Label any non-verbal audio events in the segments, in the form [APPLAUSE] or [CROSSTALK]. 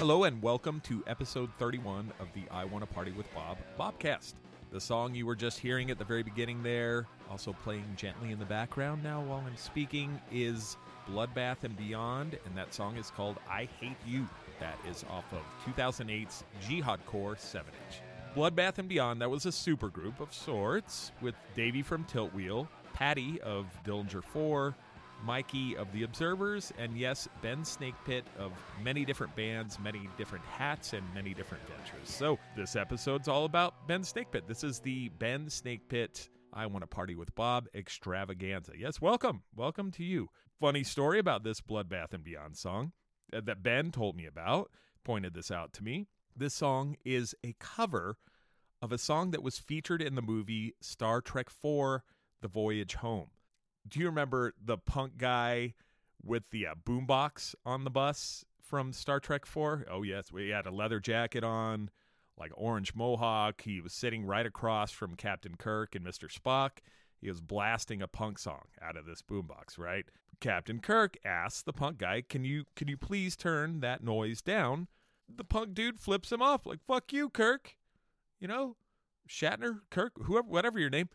Hello and welcome to episode 31 of the I Want to Party with Bob Bobcast. The song you were just hearing at the very beginning there, also playing gently in the background now while I'm speaking, is Bloodbath and Beyond, and that song is called I Hate You. That is off of 2008's Jihad Core 7 inch. Bloodbath and Beyond, that was a supergroup of sorts with Davey from Tilt Wheel, Patty of Dillinger 4, Mikey of The Observers, and yes, Ben Snakepit of many different bands, many different hats, and many different ventures. So this episode's all about Ben Snakepit. This is the Ben Snakepit I Want to Party with Bob extravaganza. Yes, welcome. Welcome to you. Funny story about this Bloodbath and Beyond song uh, that Ben told me about, pointed this out to me. This song is a cover of a song that was featured in the movie Star Trek IV The Voyage Home do you remember the punk guy with the uh, boombox on the bus from Star Trek 4? Oh, yes. We had a leather jacket on, like orange mohawk. He was sitting right across from Captain Kirk and Mr. Spock. He was blasting a punk song out of this boombox, right? Captain Kirk asks the punk guy, "Can you can you please turn that noise down?" The punk dude flips him off like, "Fuck you, Kirk." You know, Shatner, Kirk, whoever whatever your name.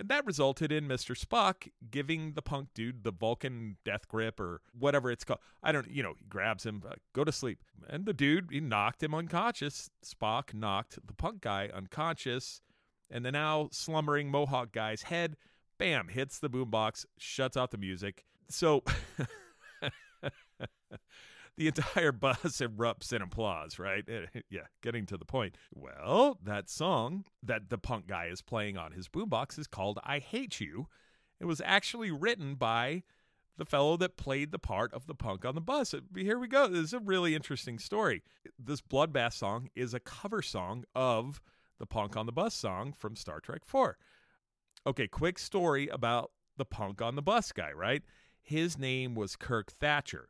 And that resulted in Mr. Spock giving the punk dude the Vulcan death grip or whatever it's called. I don't, you know, he grabs him, uh, go to sleep. And the dude, he knocked him unconscious. Spock knocked the punk guy unconscious. And the now slumbering Mohawk guy's head, bam, hits the boombox, shuts off the music. So. [LAUGHS] the entire [LAUGHS] bus erupts in applause, right? Eh, eh, yeah, getting to the point. Well, that song that the punk guy is playing on his boombox is called I Hate You. It was actually written by the fellow that played the part of the punk on the bus. Uh, here we go. This is a really interesting story. This Bloodbath song is a cover song of the punk on the bus song from Star Trek 4. Okay, quick story about the punk on the bus guy, right? His name was Kirk Thatcher.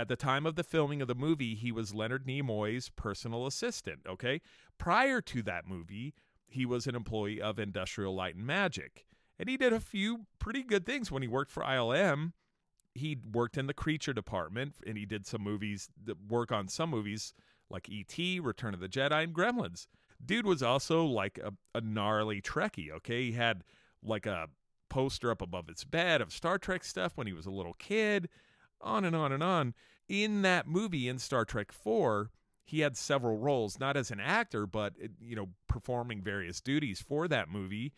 At the time of the filming of the movie, he was Leonard Nimoy's personal assistant, okay? Prior to that movie, he was an employee of Industrial Light and Magic. And he did a few pretty good things when he worked for ILM. He worked in the creature department and he did some movies work on some movies like E.T., Return of the Jedi, and Gremlins. Dude was also like a, a gnarly Trekkie, okay? He had like a poster up above his bed of Star Trek stuff when he was a little kid on and on and on. In that movie, in Star Trek 4, he had several roles, not as an actor, but, you know, performing various duties for that movie,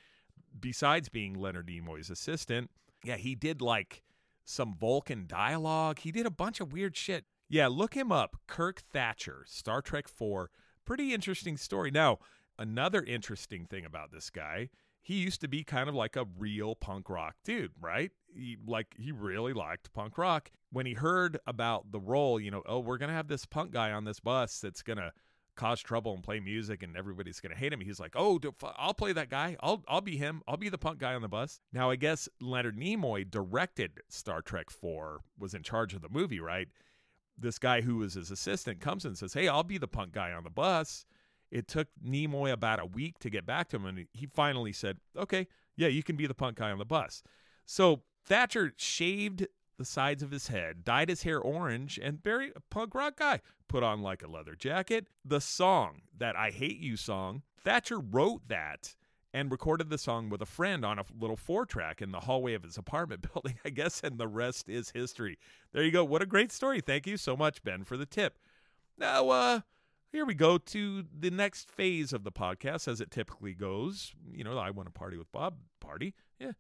besides being Leonard Nimoy's assistant. Yeah, he did like some Vulcan dialogue. He did a bunch of weird shit. Yeah, look him up. Kirk Thatcher, Star Trek 4. Pretty interesting story. Now, another interesting thing about this guy he used to be kind of like a real punk rock dude, right? He like he really liked punk rock. When he heard about the role, you know, oh, we're gonna have this punk guy on this bus that's gonna cause trouble and play music and everybody's gonna hate him. He's like, oh, I'll play that guy. I'll I'll be him. I'll be the punk guy on the bus. Now I guess Leonard Nimoy directed Star Trek Four, was in charge of the movie, right? This guy who was his assistant comes and says, hey, I'll be the punk guy on the bus it took Nimoy about a week to get back to him, and he finally said, "Okay, yeah, you can be the punk guy on the bus." So Thatcher shaved the sides of his head, dyed his hair orange, and very punk rock guy. Put on like a leather jacket. The song, that I Hate You song, Thatcher wrote that and recorded the song with a friend on a little four track in the hallway of his apartment [LAUGHS] building, I guess, and the rest is history. There you go. What a great story. Thank you so much, Ben, for the tip. Now, uh, here we go to the next phase of the podcast, as it typically goes. You know, I want to party with Bob. Party? Yeah.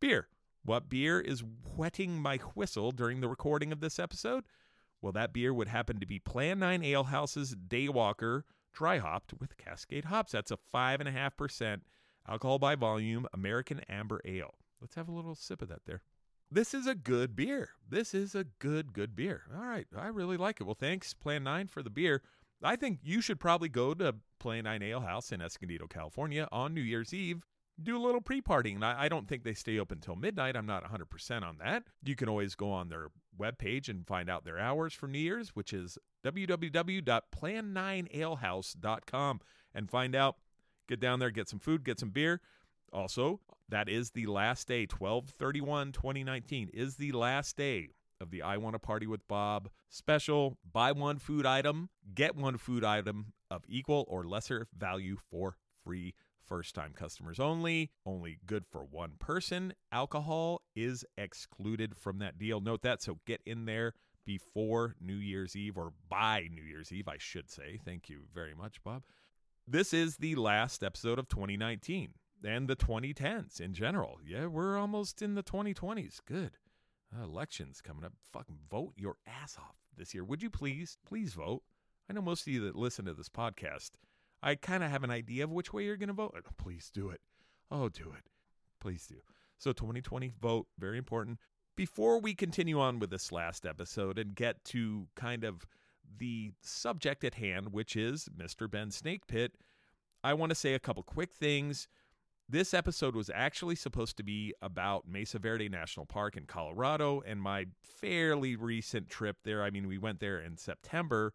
Beer. What beer is wetting my whistle during the recording of this episode? Well, that beer would happen to be Plan 9 Ale House's Daywalker dry hopped with Cascade hops. That's a 5.5% alcohol by volume American Amber Ale. Let's have a little sip of that there. This is a good beer. This is a good, good beer. All right. I really like it. Well, thanks, Plan 9, for the beer. I think you should probably go to Plan 9 Ale House in Escondido, California on New Year's Eve. Do a little pre partying. I don't think they stay open until midnight. I'm not 100% on that. You can always go on their webpage and find out their hours for New Year's, which is www.plan9alehouse.com, and find out. Get down there, get some food, get some beer. Also, that is the last day, 12 31 2019 is the last day of the I Want to Party with Bob special buy one food item, get one food item of equal or lesser value for free. First time customers only, only good for one person. Alcohol is excluded from that deal. Note that. So get in there before New Year's Eve or by New Year's Eve, I should say. Thank you very much, Bob. This is the last episode of 2019 and the 2010s in general. Yeah, we're almost in the 2020s. Good. Uh, elections coming up. Fucking vote your ass off this year. Would you please, please vote? I know most of you that listen to this podcast, I kind of have an idea of which way you're going to vote. [LAUGHS] Please do it. Oh, do it. Please do. So 2020 vote, very important. Before we continue on with this last episode and get to kind of the subject at hand, which is Mr. Ben Snake Pit, I want to say a couple quick things. This episode was actually supposed to be about Mesa Verde National Park in Colorado and my fairly recent trip there. I mean, we went there in September.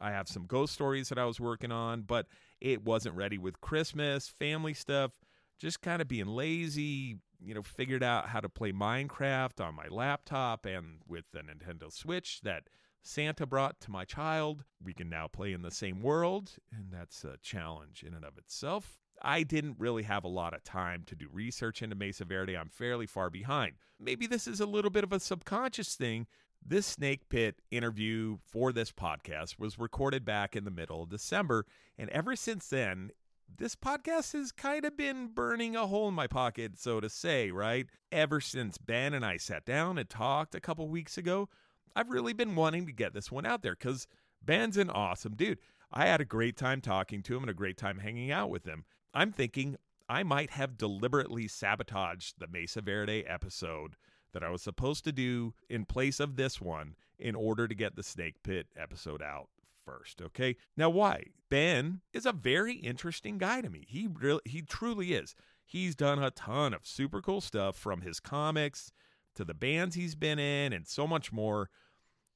I have some ghost stories that I was working on, but it wasn't ready with Christmas, family stuff, just kind of being lazy, you know, figured out how to play Minecraft on my laptop and with the Nintendo Switch that Santa brought to my child. We can now play in the same world, and that's a challenge in and of itself. I didn't really have a lot of time to do research into Mesa Verde. I'm fairly far behind. Maybe this is a little bit of a subconscious thing. This Snake Pit interview for this podcast was recorded back in the middle of December. And ever since then, this podcast has kind of been burning a hole in my pocket, so to say, right? Ever since Ben and I sat down and talked a couple weeks ago, I've really been wanting to get this one out there because Ben's an awesome dude. I had a great time talking to him and a great time hanging out with him. I'm thinking I might have deliberately sabotaged the Mesa Verde episode that I was supposed to do in place of this one in order to get the Snake Pit episode out first, okay? Now why? Ben is a very interesting guy to me. He really he truly is. He's done a ton of super cool stuff from his comics to the bands he's been in and so much more.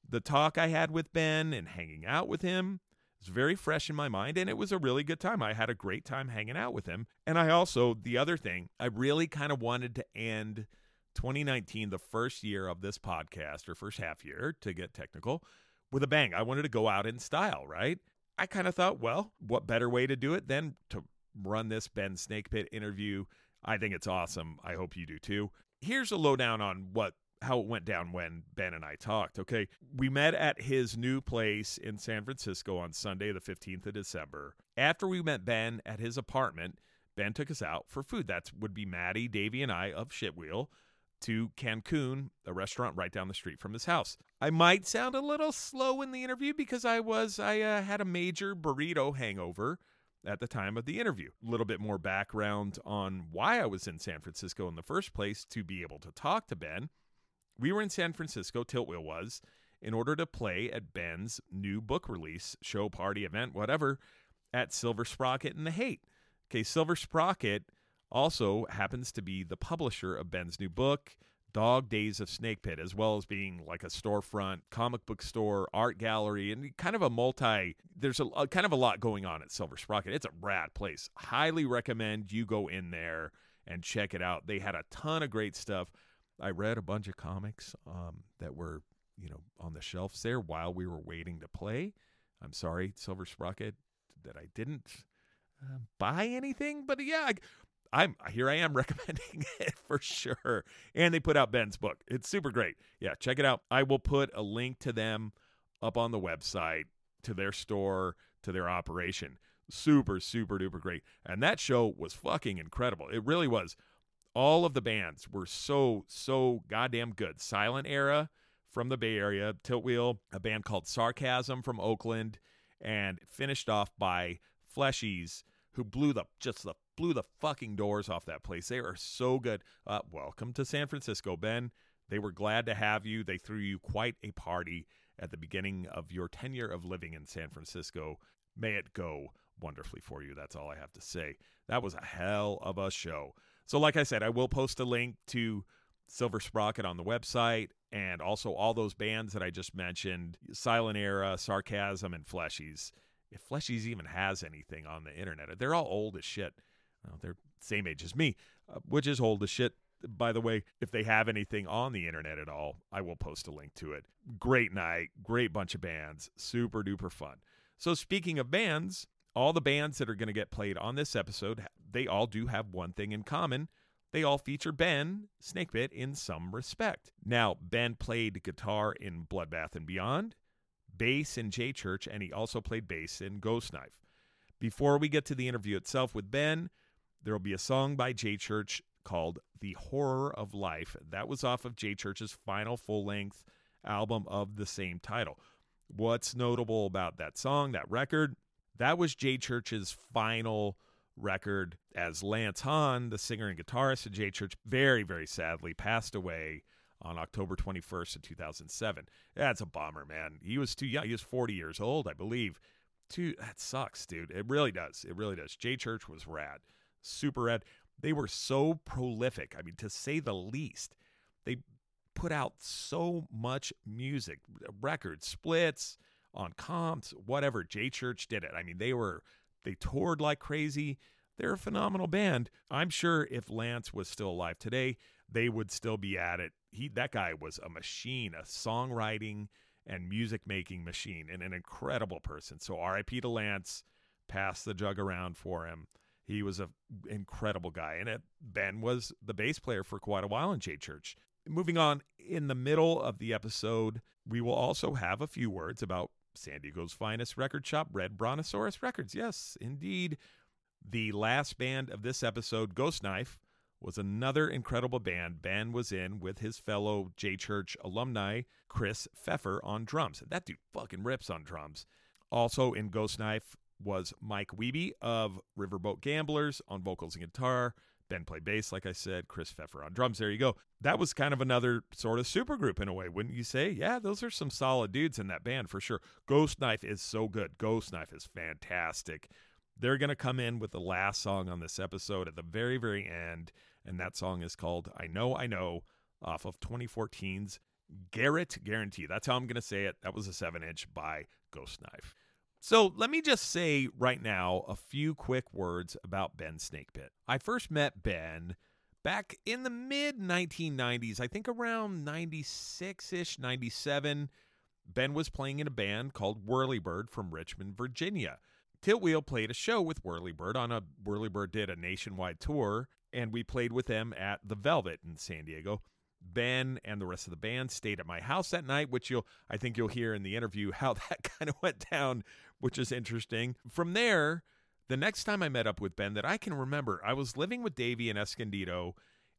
The talk I had with Ben and hanging out with him it's very fresh in my mind, and it was a really good time. I had a great time hanging out with him. And I also, the other thing, I really kind of wanted to end 2019, the first year of this podcast, or first half year to get technical, with a bang. I wanted to go out in style, right? I kind of thought, well, what better way to do it than to run this Ben Snake Pit interview? I think it's awesome. I hope you do too. Here's a lowdown on what how it went down when Ben and I talked. Okay. We met at his new place in San Francisco on Sunday, the 15th of December. After we met Ben at his apartment, Ben took us out for food. That would be Maddie, Davey, and I of Shitwheel to Cancun, a restaurant right down the street from his house. I might sound a little slow in the interview because I was I uh, had a major burrito hangover at the time of the interview. A little bit more background on why I was in San Francisco in the first place to be able to talk to Ben. We were in San Francisco, Tiltwheel was, in order to play at Ben's new book release, show, party, event, whatever, at Silver Sprocket and the Hate. Okay, Silver Sprocket also happens to be the publisher of Ben's new book, Dog Days of Snake Pit, as well as being like a storefront, comic book store, art gallery, and kind of a multi. There's a, a kind of a lot going on at Silver Sprocket. It's a rad place. Highly recommend you go in there and check it out. They had a ton of great stuff. I read a bunch of comics um, that were, you know, on the shelves there while we were waiting to play. I'm sorry, Silver Sprocket, that I didn't uh, buy anything, but yeah, I, I'm here. I am [LAUGHS] recommending it for sure. And they put out Ben's book. It's super great. Yeah, check it out. I will put a link to them up on the website to their store to their operation. Super, super duper great. And that show was fucking incredible. It really was all of the bands were so so goddamn good. Silent Era from the Bay Area, Tiltwheel, a band called Sarcasm from Oakland, and finished off by Fleshies, who blew the just the blew the fucking doors off that place. They are so good. Uh, welcome to San Francisco, Ben. They were glad to have you. They threw you quite a party at the beginning of your tenure of living in San Francisco. May it go wonderfully for you. That's all I have to say. That was a hell of a show. So, like I said, I will post a link to Silver Sprocket on the website and also all those bands that I just mentioned Silent Era, Sarcasm, and Fleshies. If Fleshies even has anything on the internet, they're all old as shit. Well, they're same age as me, uh, which is old as shit By the way, if they have anything on the internet at all, I will post a link to it. Great night, great bunch of bands, super duper fun. So, speaking of bands, all the bands that are going to get played on this episode, they all do have one thing in common. They all feature Ben Snakepit in some respect. Now, Ben played guitar in Bloodbath and Beyond, bass in J Church, and he also played bass in Ghost Knife. Before we get to the interview itself with Ben, there will be a song by J Church called The Horror of Life. That was off of J Church's final full length album of the same title. What's notable about that song, that record? That was J Church's final record as Lance Hahn, the singer and guitarist of J Church, very, very sadly passed away on October 21st of 2007. That's a bummer, man. He was too young. He was 40 years old, I believe. Dude, that sucks, dude. It really does. It really does. J Church was rad. Super rad. They were so prolific. I mean, to say the least. They put out so much music, records, splits, on comps, whatever. J Church did it. I mean, they were they toured like crazy. They're a phenomenal band. I'm sure if Lance was still alive today, they would still be at it. He that guy was a machine, a songwriting and music making machine, and an incredible person. So R.I.P. to Lance. Pass the jug around for him. He was an incredible guy, and it, Ben was the bass player for quite a while in J Church. Moving on, in the middle of the episode, we will also have a few words about San Diego's finest record shop, Red Brontosaurus Records. Yes, indeed. The last band of this episode, Ghost Knife, was another incredible band Ben was in with his fellow J Church alumni, Chris Pfeffer, on drums. That dude fucking rips on drums. Also in Ghost Knife was Mike Wiebe of Riverboat Gamblers on vocals and guitar, Ben played bass, like I said, Chris Pfeffer on drums. There you go. That was kind of another sort of supergroup in a way, wouldn't you say? Yeah, those are some solid dudes in that band for sure. Ghost Knife is so good. Ghost Knife is fantastic. They're going to come in with the last song on this episode at the very, very end. And that song is called I Know, I Know off of 2014's Garrett Guarantee. That's how I'm going to say it. That was a seven inch by Ghost Knife. So let me just say right now a few quick words about Ben Snakepit. I first met Ben back in the mid 1990s, I think around 96 ish, 97. Ben was playing in a band called Whirlybird from Richmond, Virginia. Tiltwheel played a show with Whirlybird on a Whirlybird did a nationwide tour, and we played with them at the Velvet in San Diego. Ben and the rest of the band stayed at my house that night, which you'll I think you'll hear in the interview how [LAUGHS] that kind of went down, which is interesting. From there, the next time I met up with Ben that I can remember, I was living with Davey in Escondido,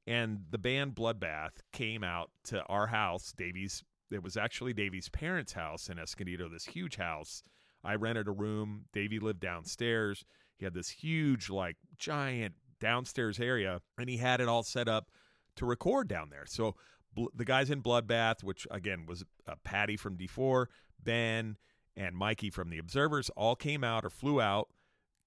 and the band Bloodbath came out to our house, Davey's. It was actually Davey's parents' house in Escondido, this huge house. I rented a room. Davey lived downstairs. He had this huge, like, giant downstairs area, and he had it all set up to record down there. So bl- the guys in Bloodbath, which again was uh, Patty from D4, Ben, and Mikey from the Observers, all came out or flew out,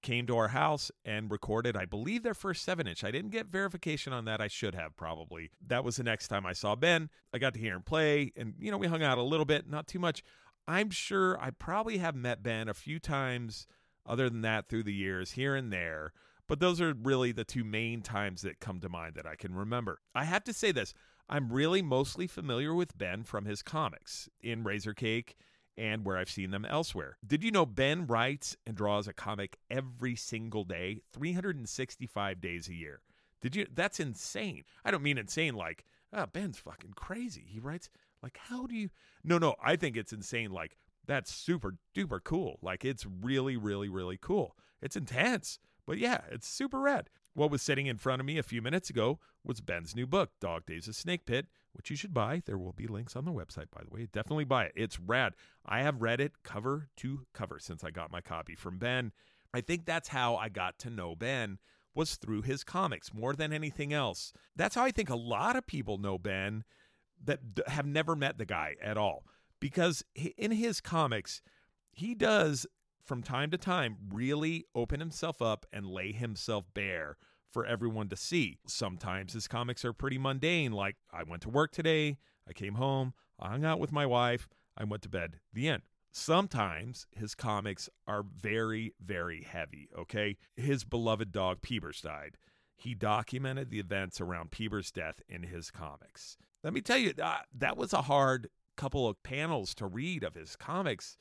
came to our house and recorded, I believe, their first seven inch. I didn't get verification on that. I should have probably. That was the next time I saw Ben. I got to hear him play, and you know we hung out a little bit, not too much. I'm sure I probably have met Ben a few times other than that through the years here and there. But those are really the two main times that come to mind that I can remember. I have to say this I'm really mostly familiar with Ben from his comics in Razorcake and where I've seen them elsewhere. Did you know Ben writes and draws a comic every single day, 365 days a year? Did you? That's insane. I don't mean insane like, oh, Ben's fucking crazy. He writes, like, how do you? No, no, I think it's insane. Like, that's super duper cool. Like, it's really, really, really cool. It's intense. But yeah, it's super rad. What was sitting in front of me a few minutes ago was Ben's new book, Dog Days of Snake Pit, which you should buy. There will be links on the website, by the way. Definitely buy it. It's rad. I have read it cover to cover since I got my copy from Ben. I think that's how I got to know Ben was through his comics more than anything else. That's how I think a lot of people know Ben that have never met the guy at all because in his comics he does from time to time really open himself up and lay himself bare for everyone to see. Sometimes his comics are pretty mundane, like I went to work today, I came home, I hung out with my wife, I went to bed. The end. Sometimes his comics are very, very heavy, okay? His beloved dog Peebers died. he documented the events around Peeber's death in his comics. Let me tell you, uh, that was a hard couple of panels to read of his comics.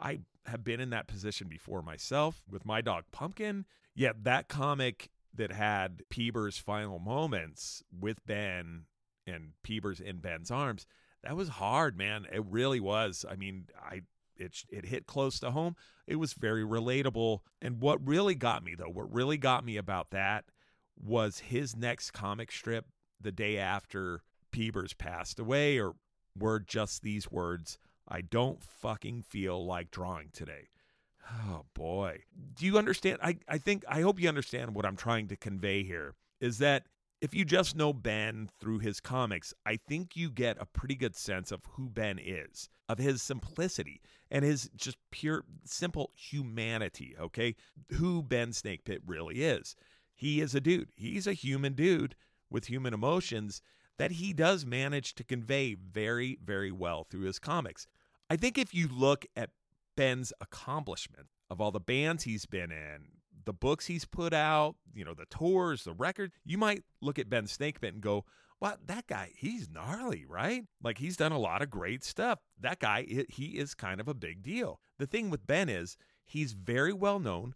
I have been in that position before myself with my dog Pumpkin. Yet that comic that had Peeber's final moments with Ben and Peeber's in Ben's arms, that was hard, man. It really was. I mean, I it it hit close to home. It was very relatable. And what really got me though, what really got me about that was his next comic strip the day after Peebers passed away or were just these words, I don't fucking feel like drawing today. Oh boy. Do you understand? I, I think I hope you understand what I'm trying to convey here is that if you just know Ben through his comics, I think you get a pretty good sense of who Ben is, of his simplicity and his just pure, simple humanity, okay? Who Ben Snakepit really is. He is a dude. He's a human dude with human emotions that he does manage to convey very, very well through his comics. I think if you look at Ben's accomplishment of all the bands he's been in, the books he's put out, you know, the tours, the record, you might look at Ben Snakepit and go, well, that guy, he's gnarly, right? Like he's done a lot of great stuff. That guy, he is kind of a big deal. The thing with Ben is he's very well known,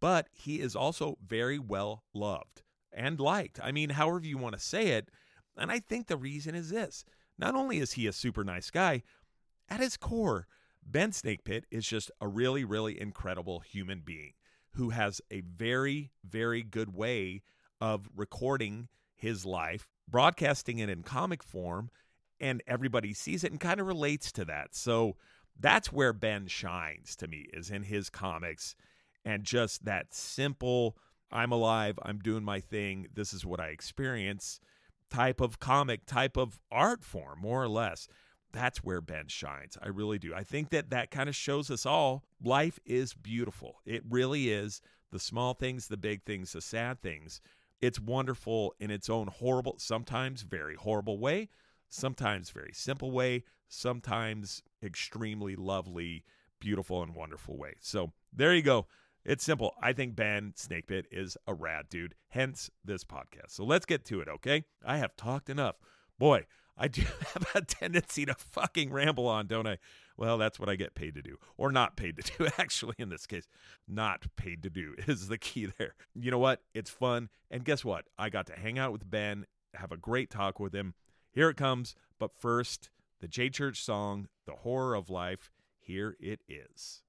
but he is also very well loved and liked. I mean, however you want to say it. And I think the reason is this not only is he a super nice guy, at his core, Ben Snakepit is just a really, really incredible human being who has a very, very good way of recording his life, broadcasting it in comic form, and everybody sees it and kind of relates to that. So that's where Ben shines to me, is in his comics and just that simple, I'm alive, I'm doing my thing, this is what I experience type of comic, type of art form, more or less that's where Ben shines. I really do. I think that that kind of shows us all life is beautiful. It really is. The small things, the big things, the sad things. It's wonderful in its own horrible, sometimes very horrible way, sometimes very simple way, sometimes extremely lovely, beautiful, and wonderful way. So there you go. It's simple. I think Ben Snakepit is a rad dude, hence this podcast. So let's get to it, okay? I have talked enough. Boy, I do [LAUGHS] have a tendency to fucking ramble on, don't I? Well, that's what I get paid to do, or not paid to do, [LAUGHS] actually, in this case. Not paid to do [LAUGHS] is the key there. You know what? It's fun. And guess what? I got to hang out with Ben, have a great talk with him. Here it comes. But first, the J Church song, The Horror of Life. Here it is.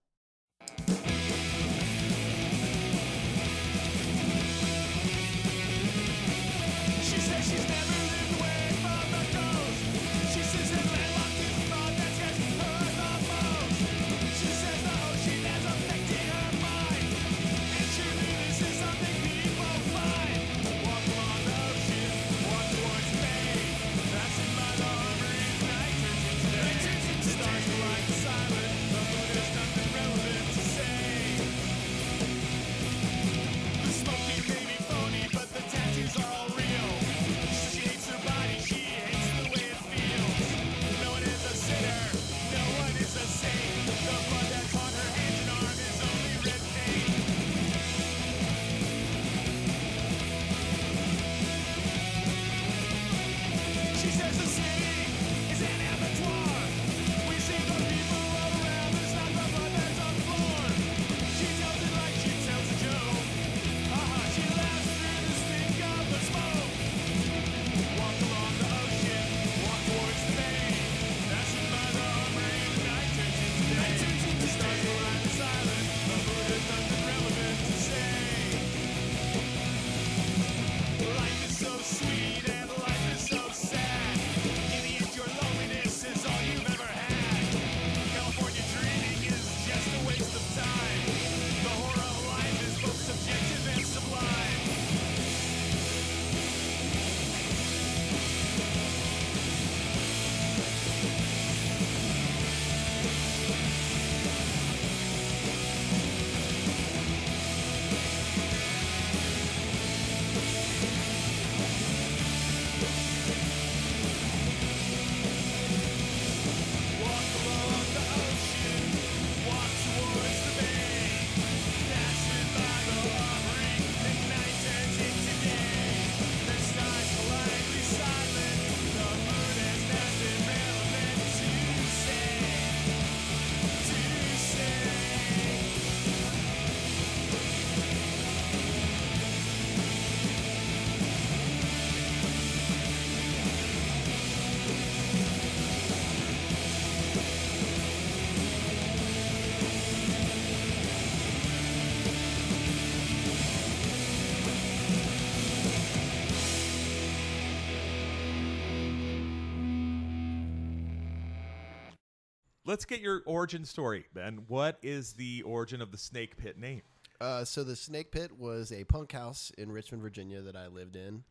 Let's get your origin story, Ben. What is the origin of the Snake Pit name? Uh, so the Snake Pit was a punk house in Richmond, Virginia that I lived in,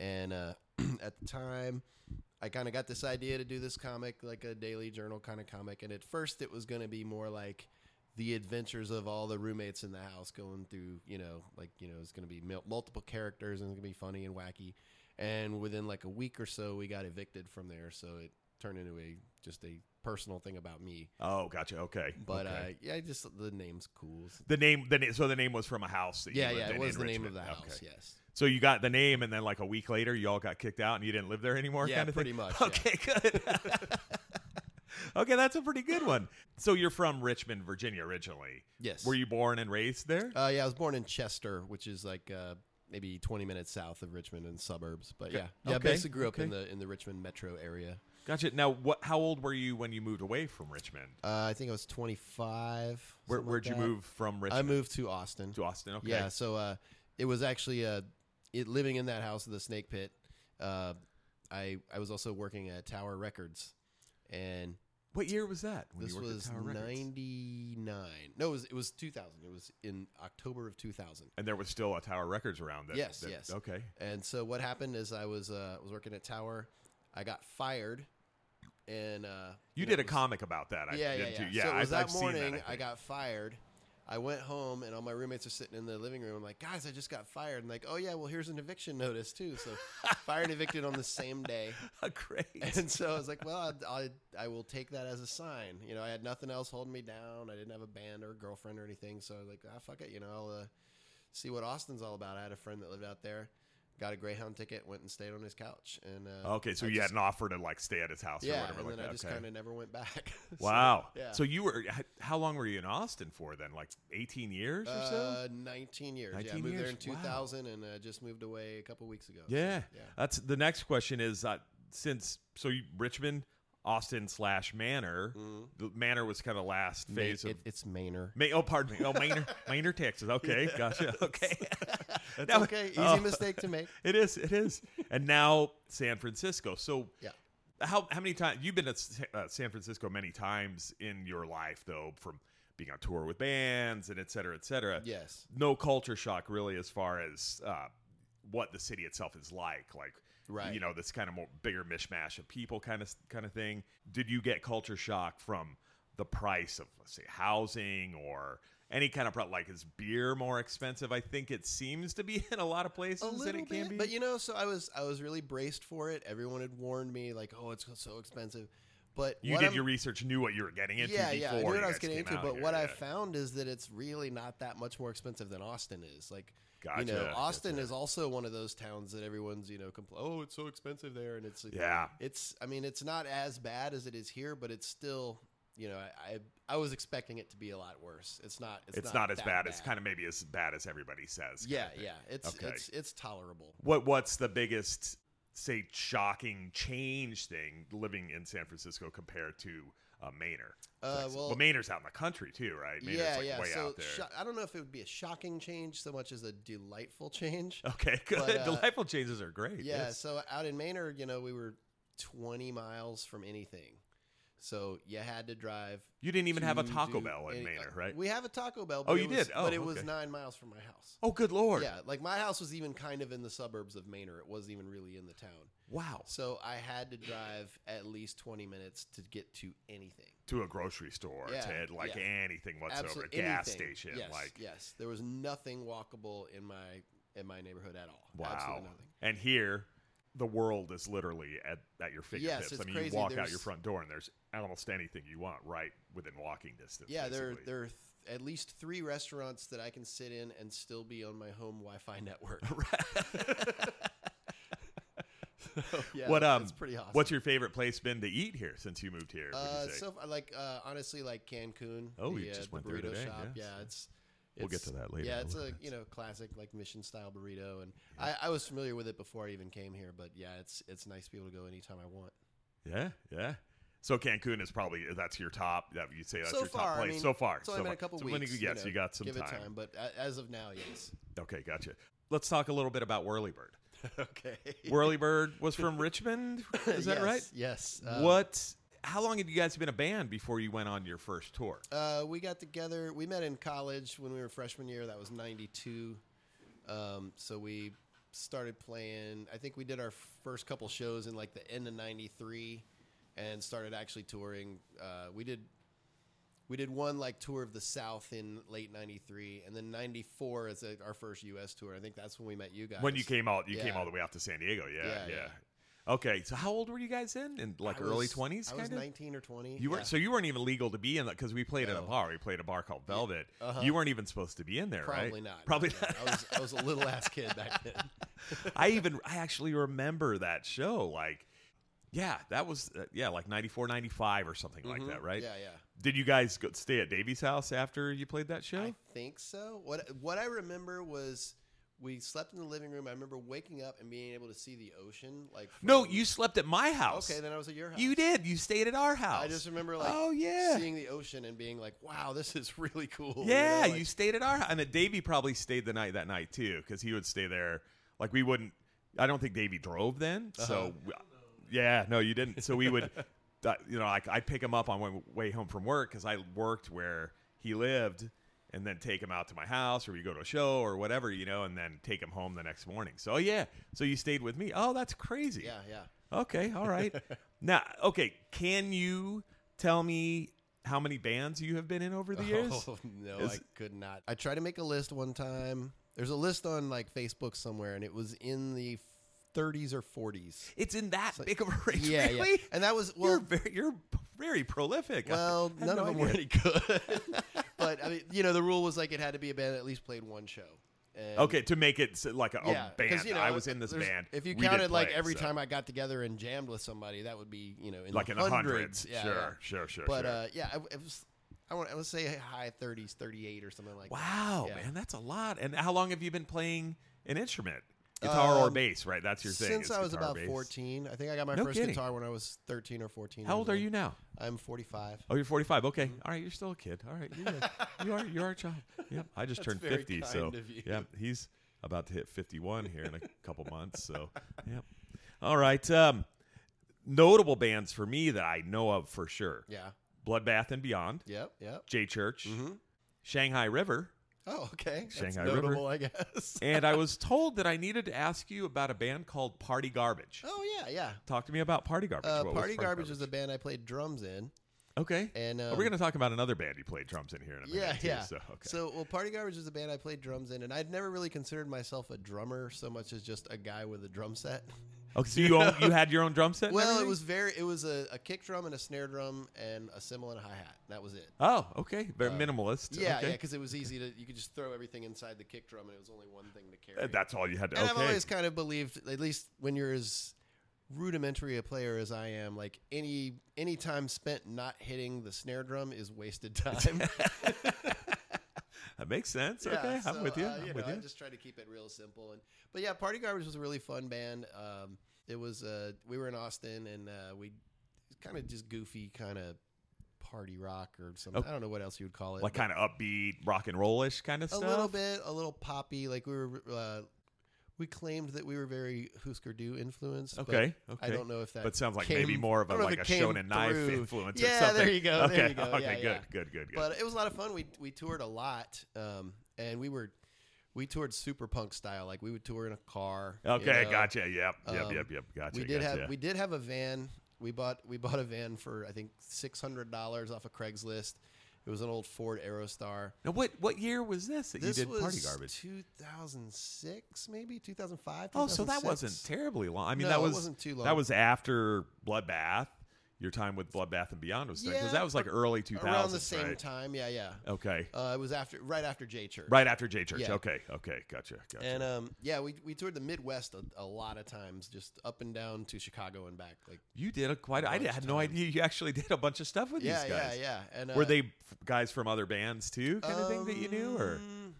and uh, [CLEARS THROAT] at the time, I kind of got this idea to do this comic, like a daily journal kind of comic. And at first, it was going to be more like the adventures of all the roommates in the house going through, you know, like you know, it's going to be mul- multiple characters and it's going to be funny and wacky. And within like a week or so, we got evicted from there, so it turned into a just a personal thing about me. Oh, gotcha. Okay, But okay. uh, yeah, just the name's cool. the name, the name, so the name was from a house. That Yeah, yeah, it was the name of the house. Okay. Yes. So you got the name, and then like a week later, you all got kicked out, and you didn't live there anymore. Yeah, kind of pretty thing? much, yeah. Okay, good. [LAUGHS] okay, that's a pretty good one. So you're from Richmond, Virginia, originally. Yes. Were you born and raised there? Uh, yeah, I was born in Chester, which is like uh, maybe 20 minutes south of Richmond and suburbs. But yeah, yeah, Okay, basically grew up in the in the Richmond metro area. Gotcha. Now, what? How old were you when you moved away from Richmond? Uh, I think I was 25. Where, where'd like you move from Richmond? I moved to Austin. to Austin. Okay. Yeah, so uh, it was actually uh, it living in that house, of the Snake Pit. Uh, I I was also working at Tower Records, and What year was that? This was 99. No, it was it was 2000. It was in October of 2000. And there was still a Tower Records around. That, Yes, that- yes. Okay. And so what happened is I was uh, was working at Tower. I got fired, and uh, You know, did a was- comic about that. I Yeah, yeah, didn't yeah. you? Yeah, so it was I've, that I've morning. that, I, I, got fired. I went home, and all my roommates are sitting in the living room. I'm like, guys, I just got fired. And like, oh yeah, well here's an eviction notice too. So [LAUGHS] fired and evicted on the same day. [LAUGHS] Great. And so I was like, well, I, I, I will take that as a sign. You know, I had nothing else holding me down. I didn't have a band or a girlfriend or anything. So I was like, ah, fuck it. You know, I'll uh, see what Austin's all about. I had a friend that lived out there. Got a Greyhound ticket, went and stayed on his couch, and uh, okay, so I you just- had an offer to like stay at his house or whatever and like then that. I just okay. kind of never went back. [LAUGHS] So, Wow. yeah. So you were how long were you in Austin for then? Like 18 years or so? Uh, 19 years. yeah, I moved there years, in wow. 2000 and uh, just moved away a couple weeks ago. yeah. yeah. That's the next question is uh, since so you, Richmond, Austin slash Manor. The Manor was kind of last Ma- phase of it, it's Manor. Ma- oh, pardon me. Oh, Manor, [LAUGHS] Manor, Texas. Okay, gotcha. [LAUGHS] Okay, That's [LAUGHS] Now- okay. Easy oh. mistake to make. It is. It is. and now San Francisco. So Yeah. how how many times you've been to Sa- uh, San Francisco many times in your life though from being on tour with bands and et cetera, et cetera. Yes. No culture shock really as far as uh, what the city itself is like. Like Right. you know this kind of more bigger mishmash of people kind of kind of thing. Did you get culture shock from the price of let's say housing or any kind of pro- like is beer more expensive? I think it seems to be [LAUGHS] in a lot of places A little it can bit, be. but you know, so I was I was really braced for it. Everyone had warned me, like, "Oh, it's so expensive." But You did I'm- your research, knew what you were getting into yeah, before. yeah, I knew what I was getting into. But here, what I found is that it's really not that much more expensive than Austin is. Like, you know, Austin gotcha. is also one of those towns that everyone's you know, compl- "Oh, it's so expensive there," and it's Yeah. it's. I mean, it's not as bad as it is here, but it's still. You know, I, I I was expecting it to be a lot worse. It's not. It's, It's, not, as that bad. It's kind of maybe as bad as everybody says. Yeah, yeah. It's Okay. it's it's tolerable. What What's the biggest, say, shocking change thing living in San Francisco compared to uh, Manor? Uh, Texas? well- Manor's out in the country too, right? Yeah, like yeah. way so out there. sho- I don't know if it would be a shocking change so much as a delightful change. [LAUGHS] okay, good. but, uh, Delightful changes are great. Yeah, yes. so out in Manor, you know, we were 20 miles from anything. So you had to drive. You didn't even have a Taco Bell in any- uh, Manor, right? We have a Taco Bell. Oh, you was, did? Oh, but it was nine miles from my house. oh, good lord! Yeah, like my house was even kind of in the suburbs of Manor. It wasn't even really in the town. Wow. So I had to drive at least 20 minutes to get to anything. To a grocery store, Yeah, to like yeah. anything whatsoever, Absolutely a gas anything. station, Yes, like yes, there was nothing walkable in my in my neighborhood at all. Wow. Absolutely nothing. And here, the world is literally at, at your fingertips. it's I mean, crazy. you walk out your front door and there's almost anything you want right within walking distance. Yeah, there basically. there are th- at least three restaurants that I can sit in and still be on my home Wi-Fi network. [LAUGHS] [LAUGHS] So, yeah, what um? Pretty awesome. What's your favorite place been to eat here since you moved here? uh, so like uh, honestly, like Cancun. Oh, the, you uh, just the went there burrito today, shop. yes. Yeah, it's. We'll get to that later Yeah, it's [LAUGHS] a you know classic like Mission style burrito, and I, I was familiar with it before I even came here. But yeah, it's it's nice to be able to go anytime I want. yeah, yeah. So Cancun is probably that's your top. That you say that's so your far, top I place mean, so far. So so I'm in far. a couple so weeks. you, yes, know, you got some give time. it time, but as of now, yes. Okay, gotcha. Let's talk a little bit about Whirlybird. [LAUGHS] okay. Whirlybird was from Richmond. [LAUGHS] Is that Yes, right? Yes. Uh, what how long had you guys been a band before you went on your first tour? Uh, we got together. We met in college when we were freshman year. That was '92. Um, so we started playing. I think we did our first couple shows in like the end of '93, and started actually touring. Uh, we did we did one like tour of the South in late '93, and then '94 is our first U.S. tour. I think that's when we met you guys. When you came out, you came all the way out to San Diego. Yeah, yeah. Yeah, yeah. Okay, so how old were you guys in? In like I early was- twenties, I was kind of. 19 or 20. You were yeah. so you weren't even legal to be in that because we played at a No. bar. We played a bar called Velvet. Uh-huh. You weren't even supposed to be in there, right? Probably not. Probably No, not. I was I was a little ass kid back then. [LAUGHS] I even I actually remember that show. Like, yeah, that was uh, yeah, like 94, 95 or something like that, right? Mm-hmm. Yeah, yeah. Did you guys go stay at Davey's house after you played that show? I think so. What what I remember was we slept in the living room. I remember waking up and being able to see the ocean. Like no, you slept at my house. Okay, then I was at your house. You did. You stayed at our house. I just remember like oh yeah. seeing the ocean and being like, "Wow, this is [LAUGHS] really cool." you Yeah, know, you, like- stayed at our house, and Davey probably stayed the night that night too, because he would stay there. Like we wouldn't. I don't think Davey drove then, so Uh-huh. yeah, no, you didn't. So we would, [LAUGHS] you know, like I'd pick him up on my way home from work because I worked where he lived, and then take him out to my house, or we go to a show or whatever, you know, and then take him home the next morning. So oh, yeah, so you stayed with me. Oh, that's crazy. yeah, yeah. Okay, all right. [LAUGHS] now, okay, can you tell me how many bands you have been in over the [LAUGHS] oh, years? Oh, [LAUGHS] no, Is- I could not. I tried to make a list one time. There's a list on like Facebook somewhere, and it was in the 30s or 40s. It's in that big of a [LAUGHS] range, Yeah, really? yeah. And that was you're very, you're very prolific. Well, none no of them were any good. [LAUGHS] but I mean, you know, the rule was like it had to be a band that at least played one show. And Okay, to make it like a, a yeah, 'cause, band. you know, I was in this band. If you counted like play, every so- time I got together and jammed with somebody, that would be you know in like the in the hundreds. hundreds. Yeah, sure, yeah. sure, sure, But sure. uh, yeah, I, it was. I want. I would say high 30s, 38 or something like that. wow, yeah. man, that's a lot. And how long have you been playing an instrument? Guitar or Um, bass, right? That's your thing. Since I was guitar, about bass. 14, I think I got my No first kidding. guitar when I was 13 or 14. How old are you now? I'm 45. Oh, you're 45. Okay. All right. You're still a kid. All right. You're you are. You are a child. Yep. I just turned very 50. So, kind of you. yep. He's about to hit 51 here in a couple months. So, yep. All right. Um, notable bands for me that I know of for sure Yeah. Bloodbath and Beyond, Yep. Yep. J Church, Mhm. Shanghai River. Oh, okay. That's Shanghai River. I guess. [LAUGHS] And I was told that I needed to ask you about a band called Party Garbage. oh yeah, yeah. Talk to me about Party Garbage. Uh, was Party Garbage was a band I played drums in, Okay. and um, We're going to talk about another band you played drums in here in a minute. Yeah, too, yeah. So, okay. So, well, Party Garbage is a band I played drums in, and I'd never really considered myself a drummer so much as just a guy with a drum set. [LAUGHS] Okay, so you own, you had your own drum set? Well, it was very, it was a, a kick drum and a snare drum and a cymbal and a hi hat. That was it. Oh, okay. Very minimalist. Uh, Yeah, okay. yeah, because it was easy to, you could just throw everything inside the kick drum, and it was only one thing to carry. Uh, That's all you had to. and okay. I've always kind of believed, at least when you're as rudimentary a player as I am, like any any time spent not hitting the snare drum is wasted [LAUGHS] time. [LAUGHS] that makes sense. Yeah, okay, I'm so, with you. uh, I'm know, with I you. just try to keep it real simple. And but yeah, Party Garbage was a really fun band. Um, it was uh, we were in Austin and uh, we kind of just goofy kind of party rock or something. Oh. I don't know what else you would call it. like kind of upbeat, rock and rollish kind of stuff. a little bit, a little poppy. Like we were. Uh, we claimed that we were very Husker Du influenced. but Okay, I don't know if that. But sounds like came- maybe more of a don't know if like a Shonen Knife influence Yeah, or something. there you go, Okay, there you go. okay, Yeah, good, yeah. good, good, good. But it was a lot of fun. We we toured a lot, um, and we were we toured super punk style. Like we would tour in a car. you okay, know. gotcha. Yep, yep, Um, yep, yep. Gotcha. We did gotcha. have we did have a van. We bought we bought a van for I think six hundred dollars off of Craigslist. It was an old Ford Aerostar. Now, what what year was this that This you did was Party Garbage? 2006, maybe 2005. Oh, so that wasn't terribly long. I mean, No, that was wasn't too long. That was after Bloodbath. Your time with Bloodbath and Beyond was because Yeah, that was like early 2000s, around the same right? time. Yeah, yeah. Okay, Uh, it was after right after J Church. right after J Church. Yeah. Okay, okay, gotcha, gotcha. And um, yeah, we we toured the Midwest a, a lot of times, just up and down to Chicago and back. Like you did a quite. I had no idea you actually did a bunch of stuff with yeah, these guys. yeah, yeah. yeah. And uh, Were they guys from other bands too, kind of thing that you knew, or um,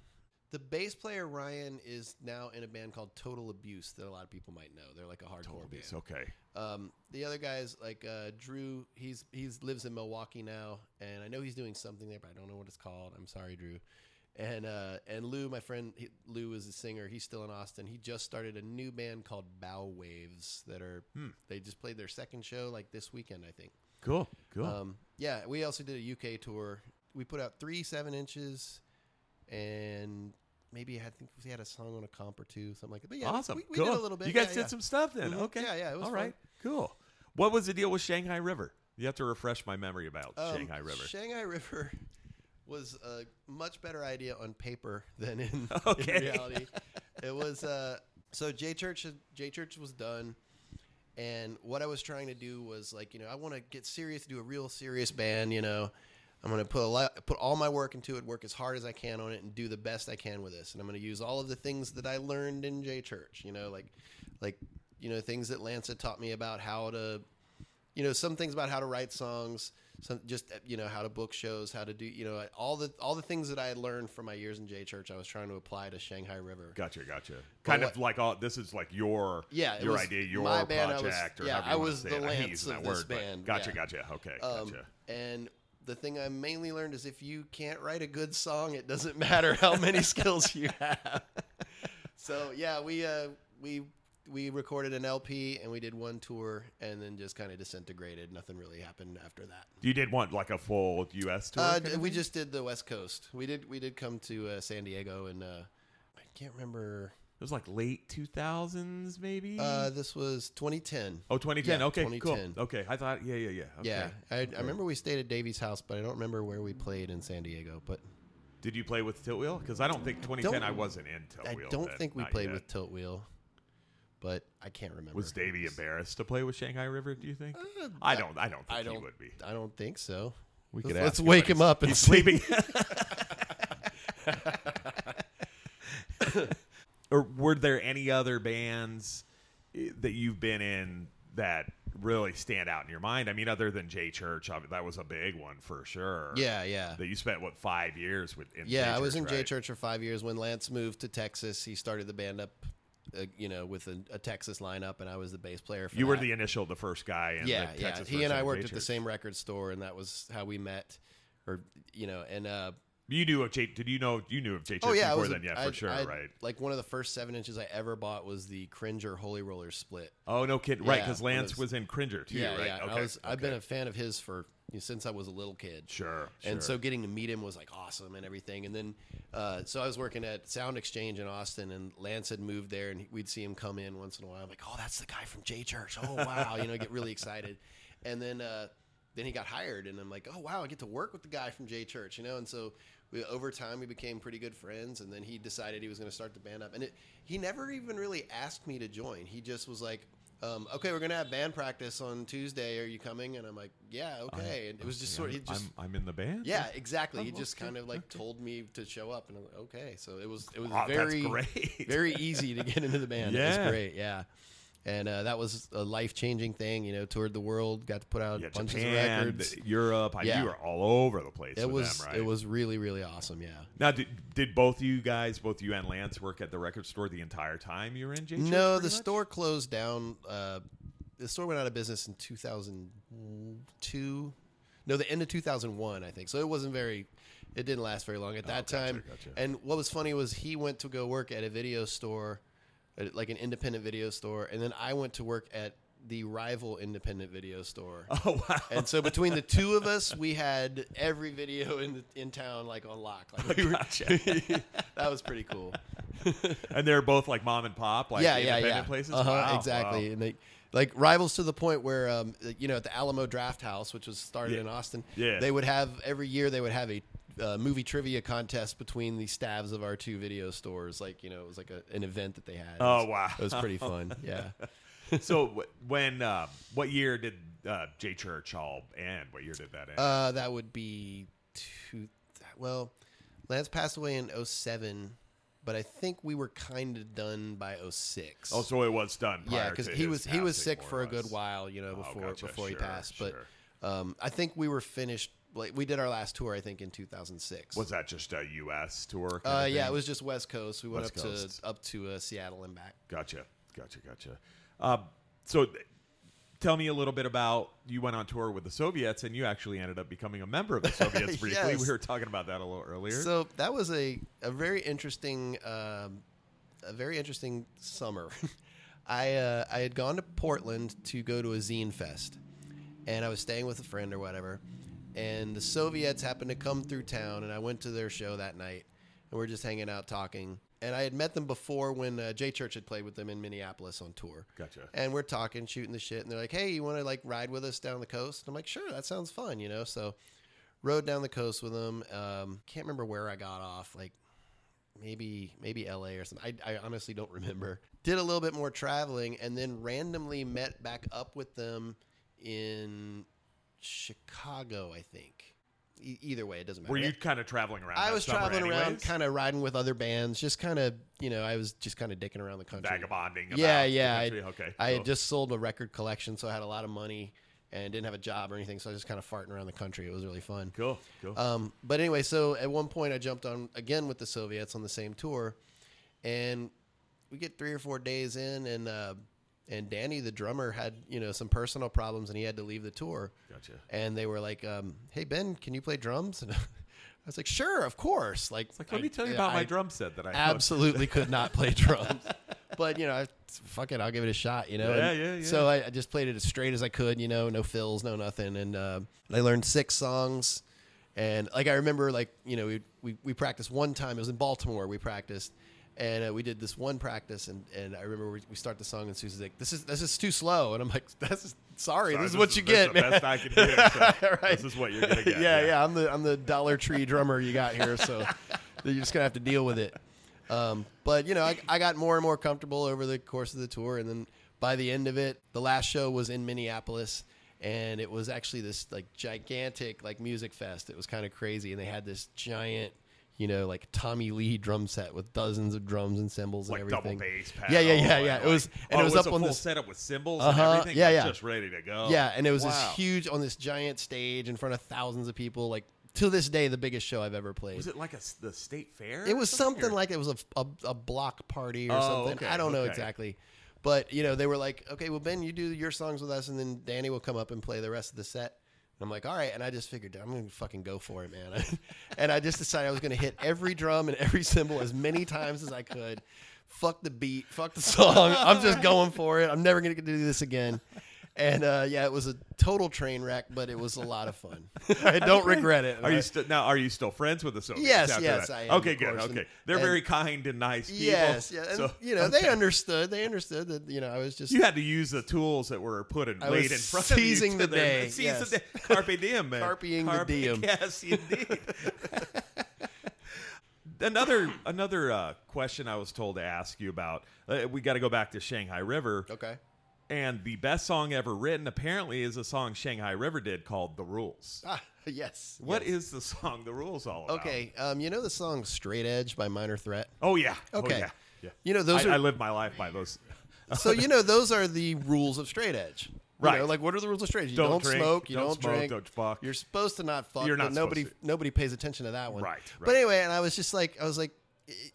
the bass player Ryan is now in a band called Total Abuse that a lot of people might know. They're like a hardcore band. okay? Um, the other guys like uh, Drew, he's he's lives in Milwaukee now, and I know he's doing something there, but I don't know what it's called. I'm sorry, Drew. And uh, and Lou, my friend he, Lou is a singer. He's still in Austin. He just started a new band called Bow Waves that are Hmm. they just played their second show like this weekend, I think. Cool. Cool. Um, yeah, we also did a UK tour. We put out three seven inches, and maybe I think we had a song on a comp or two, something like that. But yeah, awesome. We, we cool. did a little bit. You guys yeah, did yeah. some stuff then. Mhm. Okay. Yeah, yeah, it was All fun. right. Cool. What was the deal with Shanghai River? You have to refresh my memory about Um, Shanghai River. Shanghai River [LAUGHS] was a much better idea on paper than in, [LAUGHS] Okay. in reality. [LAUGHS] it was uh, so J Church J Church was done, and what I was trying to do was like you know I want to get serious, do a real serious band. You know, I'm going to put a lot, put all my work into it, work as hard as I can on it, and do the best I can with this. And I'm going to use all of the things that I learned in J Church. You know, like like you know things that Lance had taught me about how to you know some things about how to write songs some just you know how to book shows how to do you know all the all the things that i had learned from my years in j church i was trying to apply to shanghai river Gotcha, gotcha. Kind what- of like all this is like your Yeah, your was idea, your my band, I was- project, or yeah, I was the. Lance of this word, band, Gotcha, yeah. gotcha. Okay, um, gotcha. and the thing i mainly learned is if you can't write a good song it doesn't [LAUGHS] matter how many skills you have [LAUGHS] so yeah we uh we we recorded an lp and we did one tour and then just kind of disintegrated nothing really happened after that You did want like a full U.S. tour? Uh, we just did the West Coast. We did we did come to uh, San Diego, and uh, I can't remember. It was like late 2000s, maybe. Uh, this was 2010. oh, 2010. yeah, okay, 2010. cool. Okay, I thought, yeah, yeah, yeah. Okay. Yeah, I, I remember we stayed at Davey's house, but I don't remember where we played in San Diego. But Did you play with Tiltwheel? Because I don't think 2010 Don't- I wasn't in Tiltwheel. I don't then, think we played yet. with Tiltwheel. But I can't remember. Was Davey embarrassed to play with Shanghai River? Do you think? Uh, I don't. I don't think I he don't. he would be. I don't think so. We Let's- could let's wake him up and sleeping. [LAUGHS] [LAUGHS] or were there any other bands eh, that you've been in that really stand out in your mind? I mean, other than J Church, I mean, that was a big one for sure. Yeah, yeah. That you spent what five years with? In Yeah, I was in Church, right? Church for five years. When Lance moved to Texas, he started the band up, uh, you know, with a, a Texas lineup, and I was the bass player. for You were the initial, the first guy. In yeah, yeah. He and I worked at the same record store, and that was how we met. Or you know, and uh, You knew of J. Did you know you knew of J Church oh yeah, before was then? Yeah, I- for sure. I- right. Like one of the first seven inches I ever bought was the Cringer Holy Roller split. Oh no, kid. Right, because Lance those- was in Cringer too. yeah, right. yeah. Okay. I was. I've been a fan of his for you know, since I was a little kid. Sure, And sure. so getting to meet him was like awesome and everything. And then, uh, so I was working at Sound Exchange in Austin, and Lance had moved there, and we'd see him come in once in a while. I'm like, oh, that's the guy from J Church. Oh wow, you know, get really excited. And then, uh, then he got hired, and I'm like, oh wow, I get to work with the guy from J Church, you know. And so we, over time, we became pretty good friends. And then he decided he was going to start the band up, and it, he never even really asked me to join. He just was like. Um, okay, we're gonna have band practice on Tuesday. Are you coming? And I'm like, yeah, okay. And it was just sort of, he just I'm, I'm in the band. yeah, exactly. Oh, he just okay, kind of like told me to show up, and I'm like, okay. So it was it was very great. very easy to get into the band. It Yeah. was great. Yeah, and uh, that was a life changing thing. You know, toured the world, got to put out Yeah, bunches Japan, of records. Europe. Yeah. You were all over the place. It with was them, right? it was really really awesome. Yeah. Now, did, did both you guys, both you and Lance, work at the record store the entire time you were in J Church? No, the much? store closed down. Uh, the store went out of business in 2002. No, the end of 2001, I think. So it wasn't very. It didn't last very long at that Oh, gotcha, time. gotcha. And what was funny was he went to go work at a video store, like an independent video store, and then I went to work at the rival independent video store. [LAUGHS] Oh wow! And so between the two of us, we had every video in the, in town like on lock. Like we were, [LAUGHS] that was pretty cool. [LAUGHS] and they're both like mom and pop, like yeah, yeah, yeah. places. Uh-huh, Wow, exactly. wow. And they like rivals to the point where um, you know at the Alamo Drafthouse, which was started Yeah. in Austin, Yeah. they would have every year they would have a uh, movie trivia contest between the staffs of our two video stores. Like you know, it was like a, an event that they had. It Oh, was- wow. it was pretty fun. [LAUGHS] Yeah. so when, uh, what year did uh, J Church all end? What year did that end? Uh, that would be two. Well, Lance passed away in 07, but I think we were kind of done by 06. oh, so it was done. yeah, because he was he was sick for a good while, you know, Oh, before gotcha. before he Sure, passed. But um, I think we were finished. Like we did our last tour, I think in 2006. Was that just a U.S. tour? Uh, yeah, it was just West Coast. We went West up Coast. to up to uh, Seattle and back. Gotcha, gotcha, gotcha. Um, so, th- tell me a little bit about you went on tour with the Soviets, and you actually ended up becoming a member of the [LAUGHS] Soviets briefly. Yes. We were talking about that a little earlier. So that was a, a very interesting um, a very interesting summer. [LAUGHS] I uh, I had gone to Portland to go to a zine fest, and I was staying with a friend or whatever, and the Soviets happened to come through town, and I went to their show that night, and we are just hanging out talking. And I had met them before when uh, J Church had played with them in Minneapolis on tour. Gotcha. And we're talking, shooting the shit, and they're like, "Hey, you want to like ride with us down the coast?" And I'm like, "Sure, that sounds fun," you know. So, rode down the coast with them. Um, can't remember where I got off, like maybe maybe L.A. or something. I, I honestly don't remember. Did a little bit more traveling, and then randomly met back up with them in Chicago, I think. E- either way, it doesn't matter. Were you kind of traveling around? I that was summer traveling around, anyways? kind of riding with other bands, just kind of, you know, I was just kind of dicking around the country. vagabonding. About Yeah, the yeah, I- country? okay. I cool. had just sold a record collection, so I had a lot of money and didn't have a job or anything, so I was just kind of farting around the country. It was really fun. cool. Cool. Um, but anyway, so at one point I jumped on again with the Soviets on the same tour, and we get three or four days in, and uh, and Danny the drummer had you know some personal problems, and he had to leave the tour. gotcha. And they were like, um, "Hey Ben, can you play drums?" [LAUGHS] And I was like, "Sure, of course." Like, like, let I- me tell you about my drum set that I absolutely could not play [LAUGHS] drums. But you know, I, fuck it, I'll give it a shot. You know, Yeah, And yeah, yeah. So I, I just played it as straight as I could. You know, no fills, no nothing, and uh, I learned six songs. And like I remember, like you know, we we, we practiced one time. It was in Baltimore. We practiced, and uh, we did this one practice. And, and I remember we, we start the song, and Susie's like, "This is this is too slow," and I'm like, [LAUGHS] "This is sorry, Sorry, this is what you this get, is man." best I can do. So Right. [LAUGHS] This is what you're gonna get. [LAUGHS] yeah, yeah, I'm the I'm the Dollar Tree drummer you got here, so you're just gonna have to deal with it. Um, but you know, I, I got more and more comfortable over the course of the tour, and then by the end of it, the last show was in Minneapolis, and it was actually this like gigantic like music fest. It was kind of crazy, and they had this giant. You know, like Tommy Lee drum set with dozens of drums and cymbals Like and double everything. bass pedal. Yeah, yeah, yeah, and yeah. It was- and oh, it was up on this- setup with cymbals Uh-huh, and everything. yeah, yeah. just ready to go. Yeah, and it was Wow. this huge on this giant stage in front of thousands of people. Like to this day, the biggest show I've ever played. Was it like a the state fair? It was something or- like it was a, a, a block party or Oh, something. okay, I don't know okay. exactly. But, you know, they were like, okay, well, Ben, you do your songs with us, and then Danny will come up and play the rest of the set. I'm like, all right. And I just figured, I'm going to fucking go for it, man. [LAUGHS] and I just decided I was going to hit every drum and every cymbal as many times as I could. Fuck the beat. Fuck the song. I'm just going for it. I'm never going to do this again. And uh, yeah, it was a total train wreck, but it was a lot of fun. [LAUGHS] I don't regret it. Are you still now? Are you still friends with the Soviets? Yes, yes, that? I am, okay, good. course, Okay, and- they're and- very kind and nice people. Yes, yeah, and So, you know they understood. They understood that you know I was just You had to use the tools that were put in I laid in front of you. to the them. day, Seize yes. the day. Carpe diem, man. Carpeing the Carpe- diem. [LAUGHS] Yes, indeed. [LAUGHS] another another uh, question I was told to ask you about. Uh, we got to go back to Shanghai River, okay. And the best song ever written apparently is a song Shanghai River did called "The Rules." [LAUGHS] Ah, yes. What yes. is the song "The Rules" all about? okay? Um, you know the song "Straight Edge" by Minor Threat. Oh yeah. Okay. Oh, yeah. Yeah. You know those I, are I live my life by those. [LAUGHS] so you know those are the rules of straight edge. You Right. know, like what are the rules of straight edge? You Don't don't, drink, smoke. You don't don't, smoke, drink. don't fuck. You're supposed to not fuck. You're but not nobody to. nobody pays attention to that one. Right, right, But anyway, and I was just like, I was like,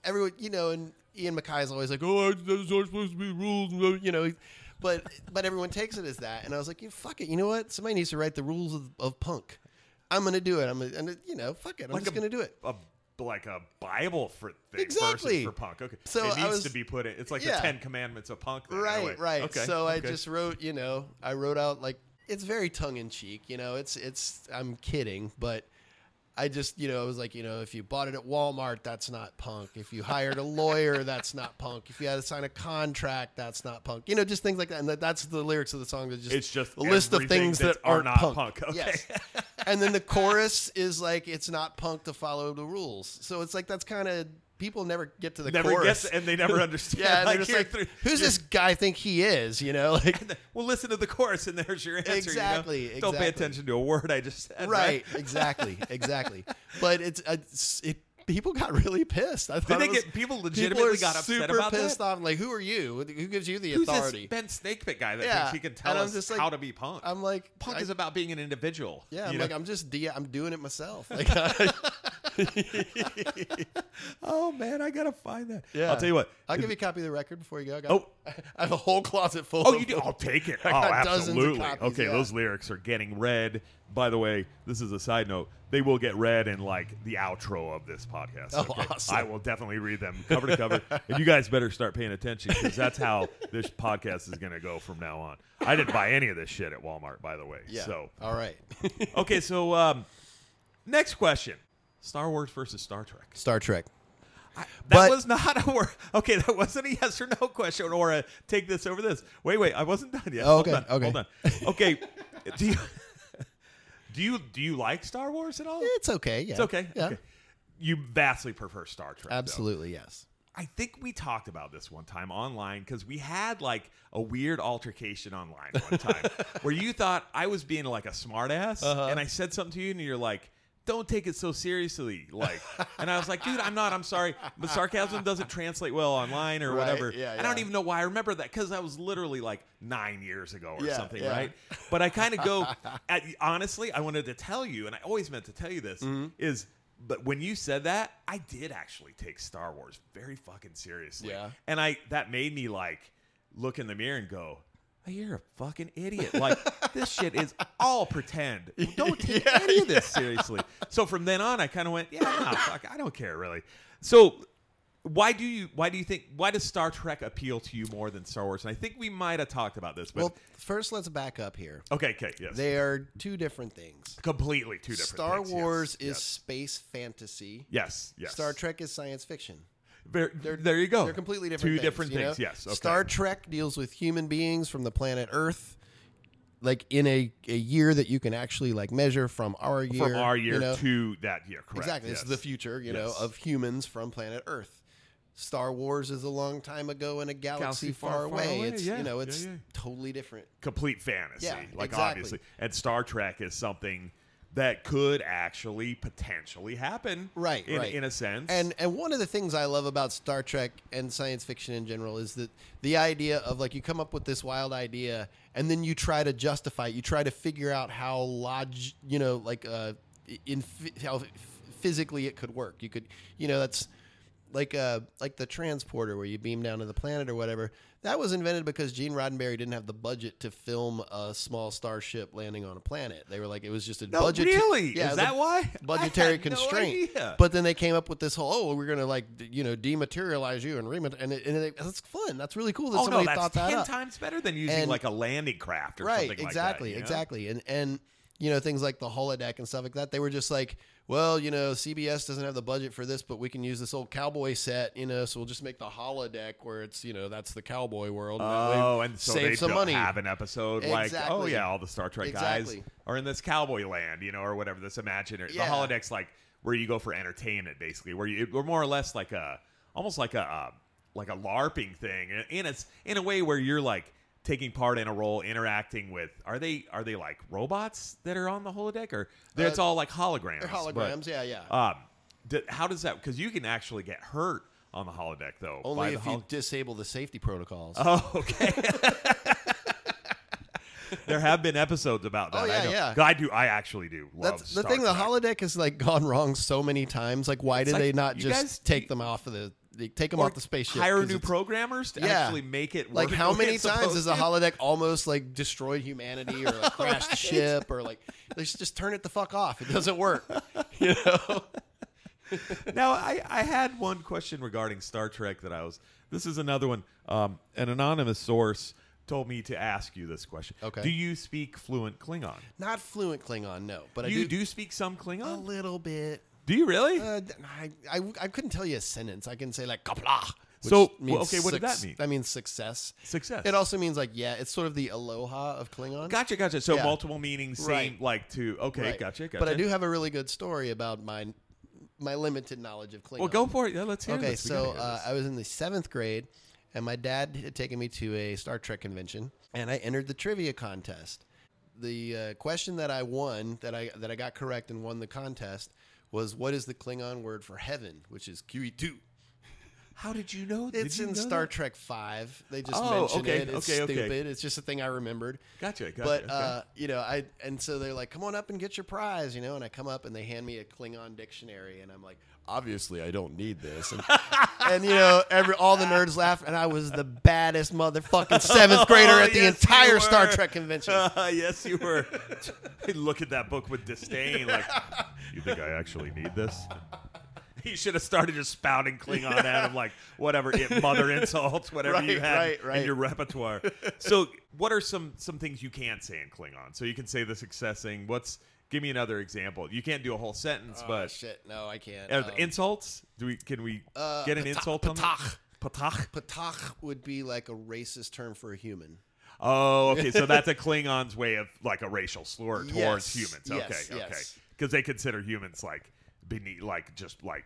everyone, you know, and Ian MacKaye's always like, oh, there's not supposed to be rules, you know. But but everyone takes it as that, and I was like, you fuck it. You know what? Somebody needs to write the rules of, of punk. I'm gonna do it. I'm gonna, and you know, fuck it. I'm Like just a- gonna do it. a like a Bible for thing Exactly. versus for punk. Okay, So it I needs was- to be put in. It's like yeah. the Ten Commandments of punk. Then, in a way. Right, right. Okay, so I okay. just wrote, you know, I wrote out like it's very tongue in cheek, you know. It's it's I'm kidding, but I just, you know, I was like, you know, if you bought it at Walmart, that's not punk. If you hired a lawyer, that's not punk. If you had to sign a contract, that's not punk. You know, just things like that. And that, that's the lyrics of the song. It's just, It's just a list of things that that are aren't not punk. punk. Okay. Yes. and then the chorus is like, it's not punk to follow the rules. So it's like that's kind of people never get to the never chorus. gets, and they never [LAUGHS] understand. yeah, like, just like, who's this guy think he is? You know, like [LAUGHS] Well, listen to the chorus, and there's your answer. you know? Exactly, Don't pay exactly. attention to a word I just said. right, exactly, exactly. [LAUGHS] But it's, it's it. People got really pissed. I thought they was- get- people people legitimately are got upset super about that? pissed off. Like, who are you? Who gives you the Who's authority? this Ben Snakepit guy that Yeah, thinks he can tell us just like- how to be punk? I'm like, punk I- is about being an individual. yeah. I'm know? like, I'm just de- I'm doing it myself. [LAUGHS] Like, I, [LAUGHS] oh man, I gotta find that. Yeah. I'll tell you what. I'll give you a copy of the record before you go. I got, Oh. I have a whole closet full. Oh, of you do? I'll take it. [LAUGHS] Oh, got dozens of absolutely. copies, okay, yeah. those lyrics are getting read. By the way, this is a side note. They will get read in like the outro of this podcast. Oh, okay? awesome. I will definitely read them cover to cover, [LAUGHS] and you guys better start paying attention because that's how this podcast is going to go from now on. I didn't buy any of this shit at Walmart, by the way. Yeah. So all right. [LAUGHS] okay, so um, next question: Star Wars versus Star Trek. Star Trek. That But- was not a word. Okay, that wasn't a yes or no question or a take this over this. Wait, wait, I wasn't done yet. Oh, Hold okay, on, okay. Hold on. Okay, do you do you do you like Star Wars at all? It's okay. Yeah. It's okay. Yeah. okay. You vastly prefer Star Trek. though. Absolutely. Yes. I think we talked about this one time online because we had like a weird altercation online one time [LAUGHS] where you thought I was being like a smartass Uh-huh. and I said something to you and you're like, don't take it so seriously. Like, and I was like, dude, I'm not. I'm sorry. But sarcasm doesn't translate well online or Right, whatever. yeah, I don't even know why I remember that because that was literally like nine years ago or Yeah, something, yeah. right? But I kind of go, at, honestly, I wanted to tell you, and I always meant to tell you this, Mm-hmm. is but when you said that, I did actually take Star Wars very fucking seriously. Yeah. And I that made me like look in the mirror and go, "Hey, Oh, you're a fucking idiot. Like this shit is [LAUGHS] all pretend. Don't take Yeah, any of this seriously. So from then on I kind of went, yeah, no, [LAUGHS] fuck, I don't care really. So why do you why do you think why does Star Trek appeal to you more than Star Wars? And I think we might have talked about this, but Well, first let's back up here. okay, okay, yes. They are two different things. completely two different Star things. Wars yes, is space fantasy. yes, yes. Star Trek is science fiction. Ver- there you go. They're completely different. Two things, different you know? things. Yes. Okay. Star Trek deals with human beings from the planet Earth, like in a, a year that you can actually like measure from our year. from our year you know? to that year. Correct. exactly. This is the future, you know, of humans from planet Earth. Star Wars is a long time ago in a galaxy, Galaxy far, far, far away. away, It's yeah, you know yeah, it's yeah. totally different. complete fantasy. Yeah, like exactly. obviously, and Star Trek is something that could actually potentially happen. Right, In, right. in a sense. And and one of the things I love about Star Trek and science fiction in general is that the idea of like you come up with this wild idea and then you try to justify it. You try to figure out how log you know like uh in how physically it could work. You could you know that's like uh like the transporter where you beam down to the planet or whatever. That was invented because Gene Roddenberry didn't have the budget to film a small starship landing on a planet. They were like it was just a no, budget. really, yeah, is that why? [LAUGHS] budgetary had no constraint. but then they came up with this whole oh we're gonna like you know dematerialize you and remat and, it, and it, that's fun. That's really cool that oh no, that's thought that ten up. times better than using And- like a landing craft or right? something exactly, like that. know? exactly. And and you know things like the holodeck and stuff like that. They were just like. Well, you know, CBS doesn't have the budget for this, but we can use this old cowboy set, you know, so we'll just make the holodeck where it's, you know, that's the cowboy world. and Oh, and so save they some money. have an episode like, oh yeah, all the Star Trek guys are in this cowboy land, you know, or whatever. This imaginary. Yeah. The holodeck's like where you go for entertainment, basically, where you we're more or less like a almost like a uh, like a LARPing thing, in a in a way where you're like taking part in a role, interacting with. Are they are they like robots that are on the holodeck, or it's all like holograms? They're but- holograms, yeah, yeah. um, d- how does that? Because you can actually get hurt on the holodeck, though. Only if you disable the safety protocols. Oh, okay. [LAUGHS] there have been episodes about that. Oh, yeah, I yeah. I do. I actually do. Love That's the Star thing. The holodeck has like gone wrong so many times. Like, why did like, they not just guys- take them off of the they take them Or off the spaceship? Hire new programmers to Yeah. actually make it. Work. Like, how [LAUGHS] many times has a holodeck almost like destroyed humanity or like [LAUGHS] crashed the ship or like let's just turn it the fuck off? It doesn't work. [LAUGHS] You know? now I, I had one question regarding Star Trek that I was this is another one um, an anonymous source told me to ask you this question Okay. do you speak fluent Klingon Not fluent Klingon, no, but I you do, do speak some Klingon. a little bit. Do you really Uh, I, I, I couldn't tell you a sentence. I can say like Qapla'. which So, well, okay, what does that mean? That means success. success It also means like yeah, it's sort of the aloha of Klingon. gotcha gotcha so Yeah. multiple meanings same Right. like to okay Right. gotcha gotcha But I do have a really good story about my my limited knowledge of Klingon. well go for it yeah let's hear it. Okay, this. So hear uh. I was in the seventh grade, and my dad had taken me to a Star Trek convention, and I entered the trivia contest. The uh, question that I won, that I that I got correct and won the contest, was what is the Klingon word for heaven, which is Qui'Tu. How did you know? did It's you in know Star that? Trek Five. They just Oh, mentioned okay, it. It's okay, okay. stupid. It's just a thing I remembered. Gotcha. gotcha but okay. uh, you know, I and so they're like, "Come on up and get your prize," you know. And I come up and they hand me a Klingon dictionary, and I'm like, "Obviously, I don't need this." And, [LAUGHS] and you know, every all the nerds laugh, and I was the baddest motherfucking seventh [LAUGHS] grader at the Oh, Yes, you entire Star were. Trek convention. [LAUGHS] Yes, you were. I Look at that book with disdain. Like, you think I actually need this? [LAUGHS] He should have started just spouting Klingon at him, like whatever it, mother [LAUGHS] insults, whatever you Right, had right, in your repertoire. So, what are some some things you can't say in Klingon? So you can say the success thing. What's give me another example? You can't do a whole sentence, oh, but shit, no, I can't. Um, insults? Do we can we uh, get an insult on petaQ. petaQ. petaQ would be like a racist term for a human. Oh, okay. So [LAUGHS] that's a Klingon's way of like a racial slur towards Yes, humans. yes, Okay, okay. yes. Because they consider humans like beneath, like just like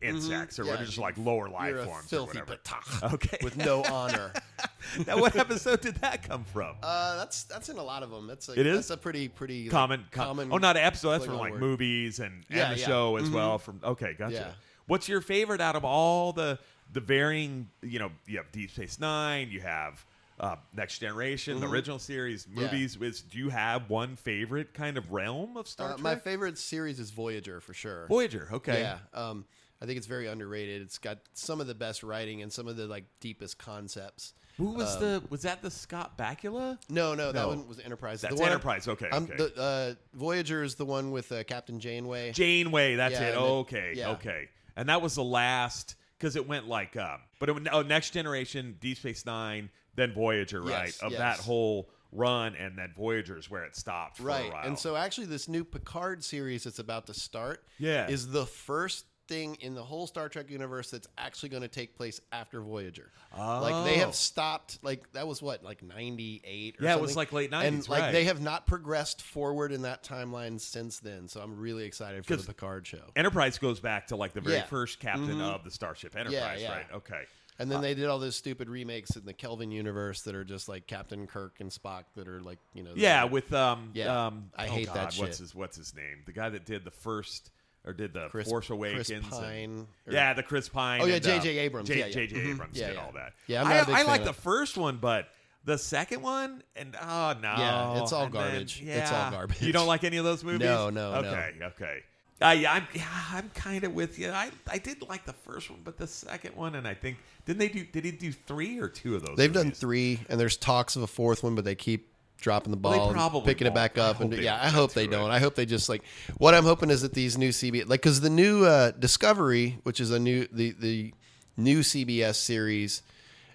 insects or Mm-hmm. Yeah, what, just like lower life You're a forms or whatever. [LAUGHS] Okay. with no honor. [LAUGHS] now, what episode did that come from? Uh, that's that's in a lot of them. That's a, It is? That's a pretty pretty like, common, com- common. Oh, not episode. That's from like word. movies and, Yeah, and the yeah. show as Mhm. well. From okay, gotcha. Yeah. What's your favorite out of all the the varying? You know, you have Deep Space Nine. You have uh, Next Generation, the Mhm. original series, Yeah. movies. Is do you have one favorite kind of realm of Star Uh, Trek? my favorite series is Voyager for sure. Voyager. Okay. Yeah. Um, I think it's very underrated. It's got some of the best writing and some of the like deepest concepts. Who was Um, the? Was that the Scott Bakula? No, no, that one was Enterprise. That's the one, Enterprise. Okay. Um, okay. the, uh, Voyager is the one with uh, Captain Janeway. Janeway. That's Yeah, it. okay. yeah. Okay. And that was the last because it went like, um, but it went, oh, Next Generation, Deep Space Nine, then Voyager, right? Of yes. that whole run, and then Voyager is where it stopped for right. a while. And so actually, this new Picard series that's about to start Yeah. is the first thing in the whole Star Trek universe that's actually going to take place after Voyager. Oh. Like they Oh. have stopped. Like that was what, like ninety eight. Yeah, it was like late 90s, and like right. they have not progressed forward in that timeline since then. So I'm really excited for the Picard show. Enterprise goes back to like the very Yeah. first captain Mhm. of the Starship Enterprise, yeah. right? Okay. And then they did all those stupid remakes in the Kelvin universe that are just like Captain Kirk and Spock that are like you know. Yeah, with um, Yeah. um, I oh hate God, that What's his What's his name? The guy that did the first or did the Chris- Force Awakens. Chris Pine. yeah, the Chris Pine. Oh, yeah, J.J. uh, Abrams. J- Yeah, yeah. J.J. Mhm. Abrams Yeah, did yeah. all that. Yeah, I, not a big I like the first one, but the second one and oh no, Yeah, it's all and then- garbage. It's all garbage. You don't like any of those movies? No, no, no. Okay, yeah, I'm yeah, I'm kind of with you. I I did like the first one, but the second one, and I think didn't they do? Did he do three or two of those? They've done three, and there's talks of a fourth one, but they keep dropping the Well, ball, and picking it won't. back I up, hope and they yeah, I hope they don't. I hope they just like what I'm hoping is that these new CBS, like, because the new uh, Discovery, which is a new the the new CBS series,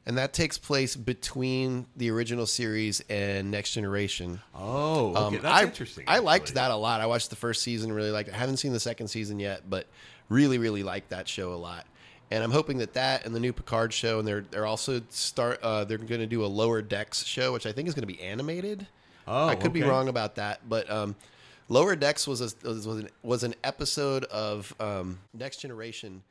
and that takes place between the original series and Next Generation. Oh, okay. Um, that's I, interesting. I liked actually. that a lot. I watched the first season, really liked it. I haven't seen the second season yet, but really, really liked that show a lot. And I'm hoping that that and the new Picard show, and they're they're also start uh, they're going to do a Lower Decks show, which I think is going to be animated. Oh, I could be wrong about that, but um, Lower Decks was a, was was an, was an episode of um, Next Generation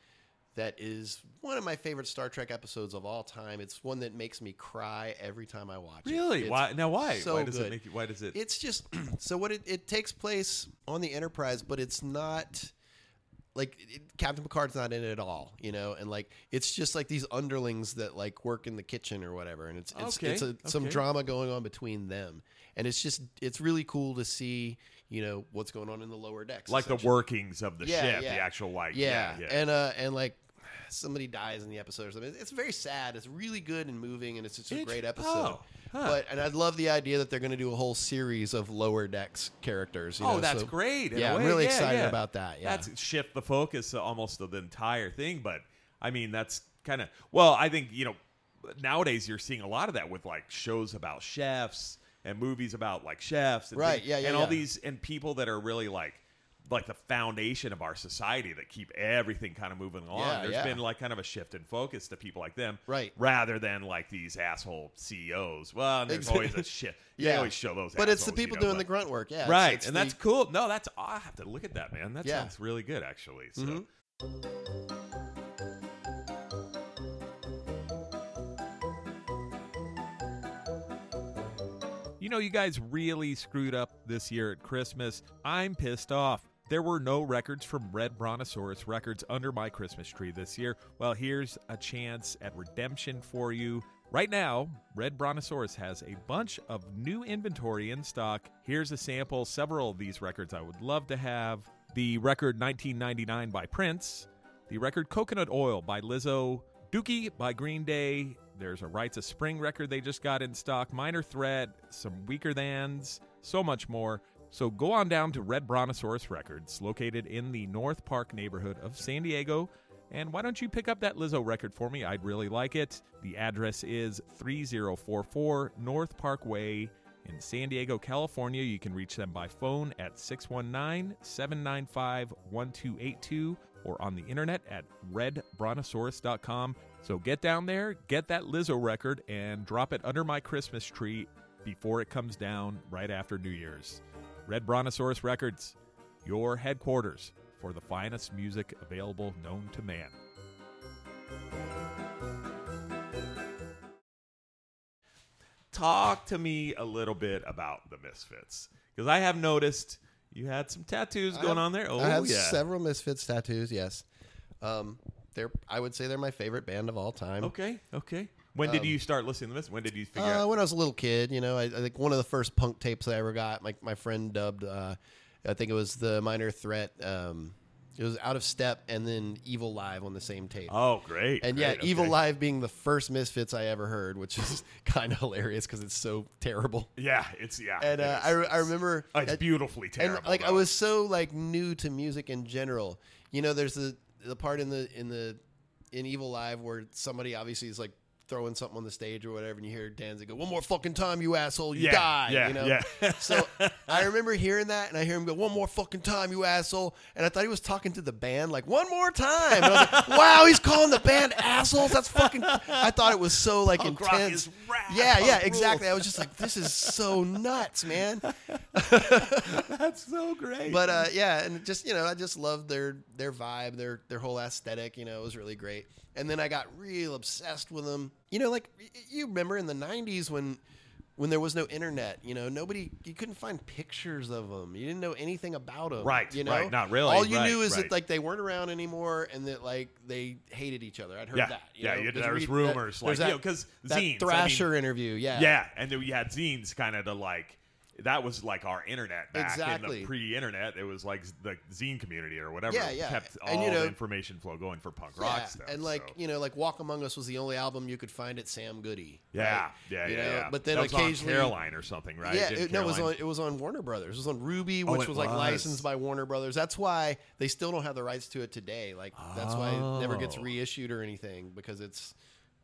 that is one of my favorite Star Trek episodes of all time. It's one that makes me cry every time I watch it. Really? Why? Now, why? so why does good. it make you? Why does it? It's just [CLEARS THROAT] so what it, it takes place on the Enterprise, but it's not like it, Captain Picard's not in it at all, you know, and like it's just like these underlings that like work in the kitchen or whatever, and it's it's Okay, it's a, some okay. drama going on between them, and it's just it's really cool to see, you know, what's going on in the lower decks, like the workings of the Yeah, ship, yeah. the actual like. Yeah, yeah. and uh and like somebody dies in the episode or something. It's very sad. It's really good and moving, and it's just a great episode. oh, huh. But and I'd love the idea that they're going to do a whole series of lower decks characters. You oh, know, that's so- great. in a Yeah, I'm way. really Yeah, excited yeah. about that. Yeah, That's shift the focus almost of the entire thing. But I mean, that's kind of well. I think you know nowadays you're seeing a lot of that with like shows about chefs and movies about like chefs, and Right, yeah, yeah, and all yeah. these and people that are really like like the foundation of our society that keep everything kind of moving along. Yeah, There's yeah. been like kind of a shift in focus to people like them, Right. Rather than like these asshole CEOs. Well, there's always a shit. [LAUGHS] They Yeah. always show those, but it's the assholes, you people know, doing but- the grunt work. Yeah, right it's and the- that's cool no that's i have to look at that man that Yeah. sounds really good actually so Mhm. you know you guys really screwed up this year at christmas i'm pissed off There were no records from Red Brontosaurus Records under my Christmas tree this year. Well, here's a chance at redemption for you. Right now, Red Brontosaurus has a bunch of new inventory in stock. Here's a sample. Several of these records I would love to have. The record 1999 by Prince, the record Coconut Oil by Lizzo, Dookie by Green Day. There's a Rites of Spring record they just got in stock, Minor Threat, some Weaker Thans, so much more. So go on down to Red Brontosaurus Records, located in the North Park neighborhood of San Diego. And why don't you pick up that Lizzo record for me? I'd really like it. The address is 3044 North Park Way in San Diego, California. You can reach them by phone at 619 795 1282 or on the internet at redbrontosaurus.com. So get down there, get that Lizzo record, and drop it under my Christmas tree before it comes down right after New Year's. Red Brontosaurus Records, your headquarters for the finest music available known to man. Talk to me a little bit about the Misfits because I have noticed you had some tattoos I going have- on there. Oh I have yeah, several Misfits tattoos. Yes, um, they're. I would say they're my favorite band of all time. okay, okay. When did you start listening to this? When did you figure Um, Uh, out? when I was a little kid, you know, I, I think one of the first punk tapes I ever got, my my friend dubbed. Uh, I think it was the Minor Threat. Um, it was Out of Step and then Evilive on the same tape. Oh, great! and yeah, Evil. Live being the first Misfits I ever heard, which is [LAUGHS] kind of hilarious because it's so terrible. Yeah, it's yeah. And uh. I, I remember Oh, it's beautifully terrible. and like I was so like new to music in general. You know, there's the the part in the in the in Evilive where somebody obviously is like throwing something on the stage or whatever, and you hear Danzig go, "One more fucking time, you asshole, you Yeah, die." yeah, you know. yeah. so I remember hearing that, and I hear him go, "One more fucking time, you asshole," and I thought he was talking to the band, like "One more time." And I was like, [LAUGHS] "Wow, he's calling the band assholes." That's fucking. [LAUGHS] I thought it was so like Punk intense. Yeah, yeah, exactly. I was just like, "This is so nuts, man." [LAUGHS] [LAUGHS] That's so great. but uh, yeah, and just you know, I just loved their their vibe, their their whole aesthetic. You know, it was really great. And then I got real obsessed with them. You know, like you remember in the '90s when when there was no internet. You know, nobody you couldn't find pictures of them. You didn't know anything about them. Right, You know, right, not really, All you right, knew is right. that like they weren't around anymore, and that like they hated each other. I'd heard yeah, that. you yeah, know, you, there was read- that- rumors like that, you because that zines, I mean, Thrasher interview. Yeah, yeah, and then we had zines kind of to like that was like our internet back in the pre-internet. It was like the zine community or whatever. Yeah, yeah. kept all And, you know- the information flow going for punk rock Yeah, stuff. and like so. you know, like Walk Among Us was the only album you could find at Sam Goody. yeah, right? yeah, You yeah, yeah. But then was occasionally, Caroline or something, right? yeah, it, no, it was on it was on Warner Brothers. It was on Ruby, Oh, which it was like licensed by Warner Brothers. That's why they still don't have the rights to it today. Like that's why it never gets Oh. reissued or anything because it's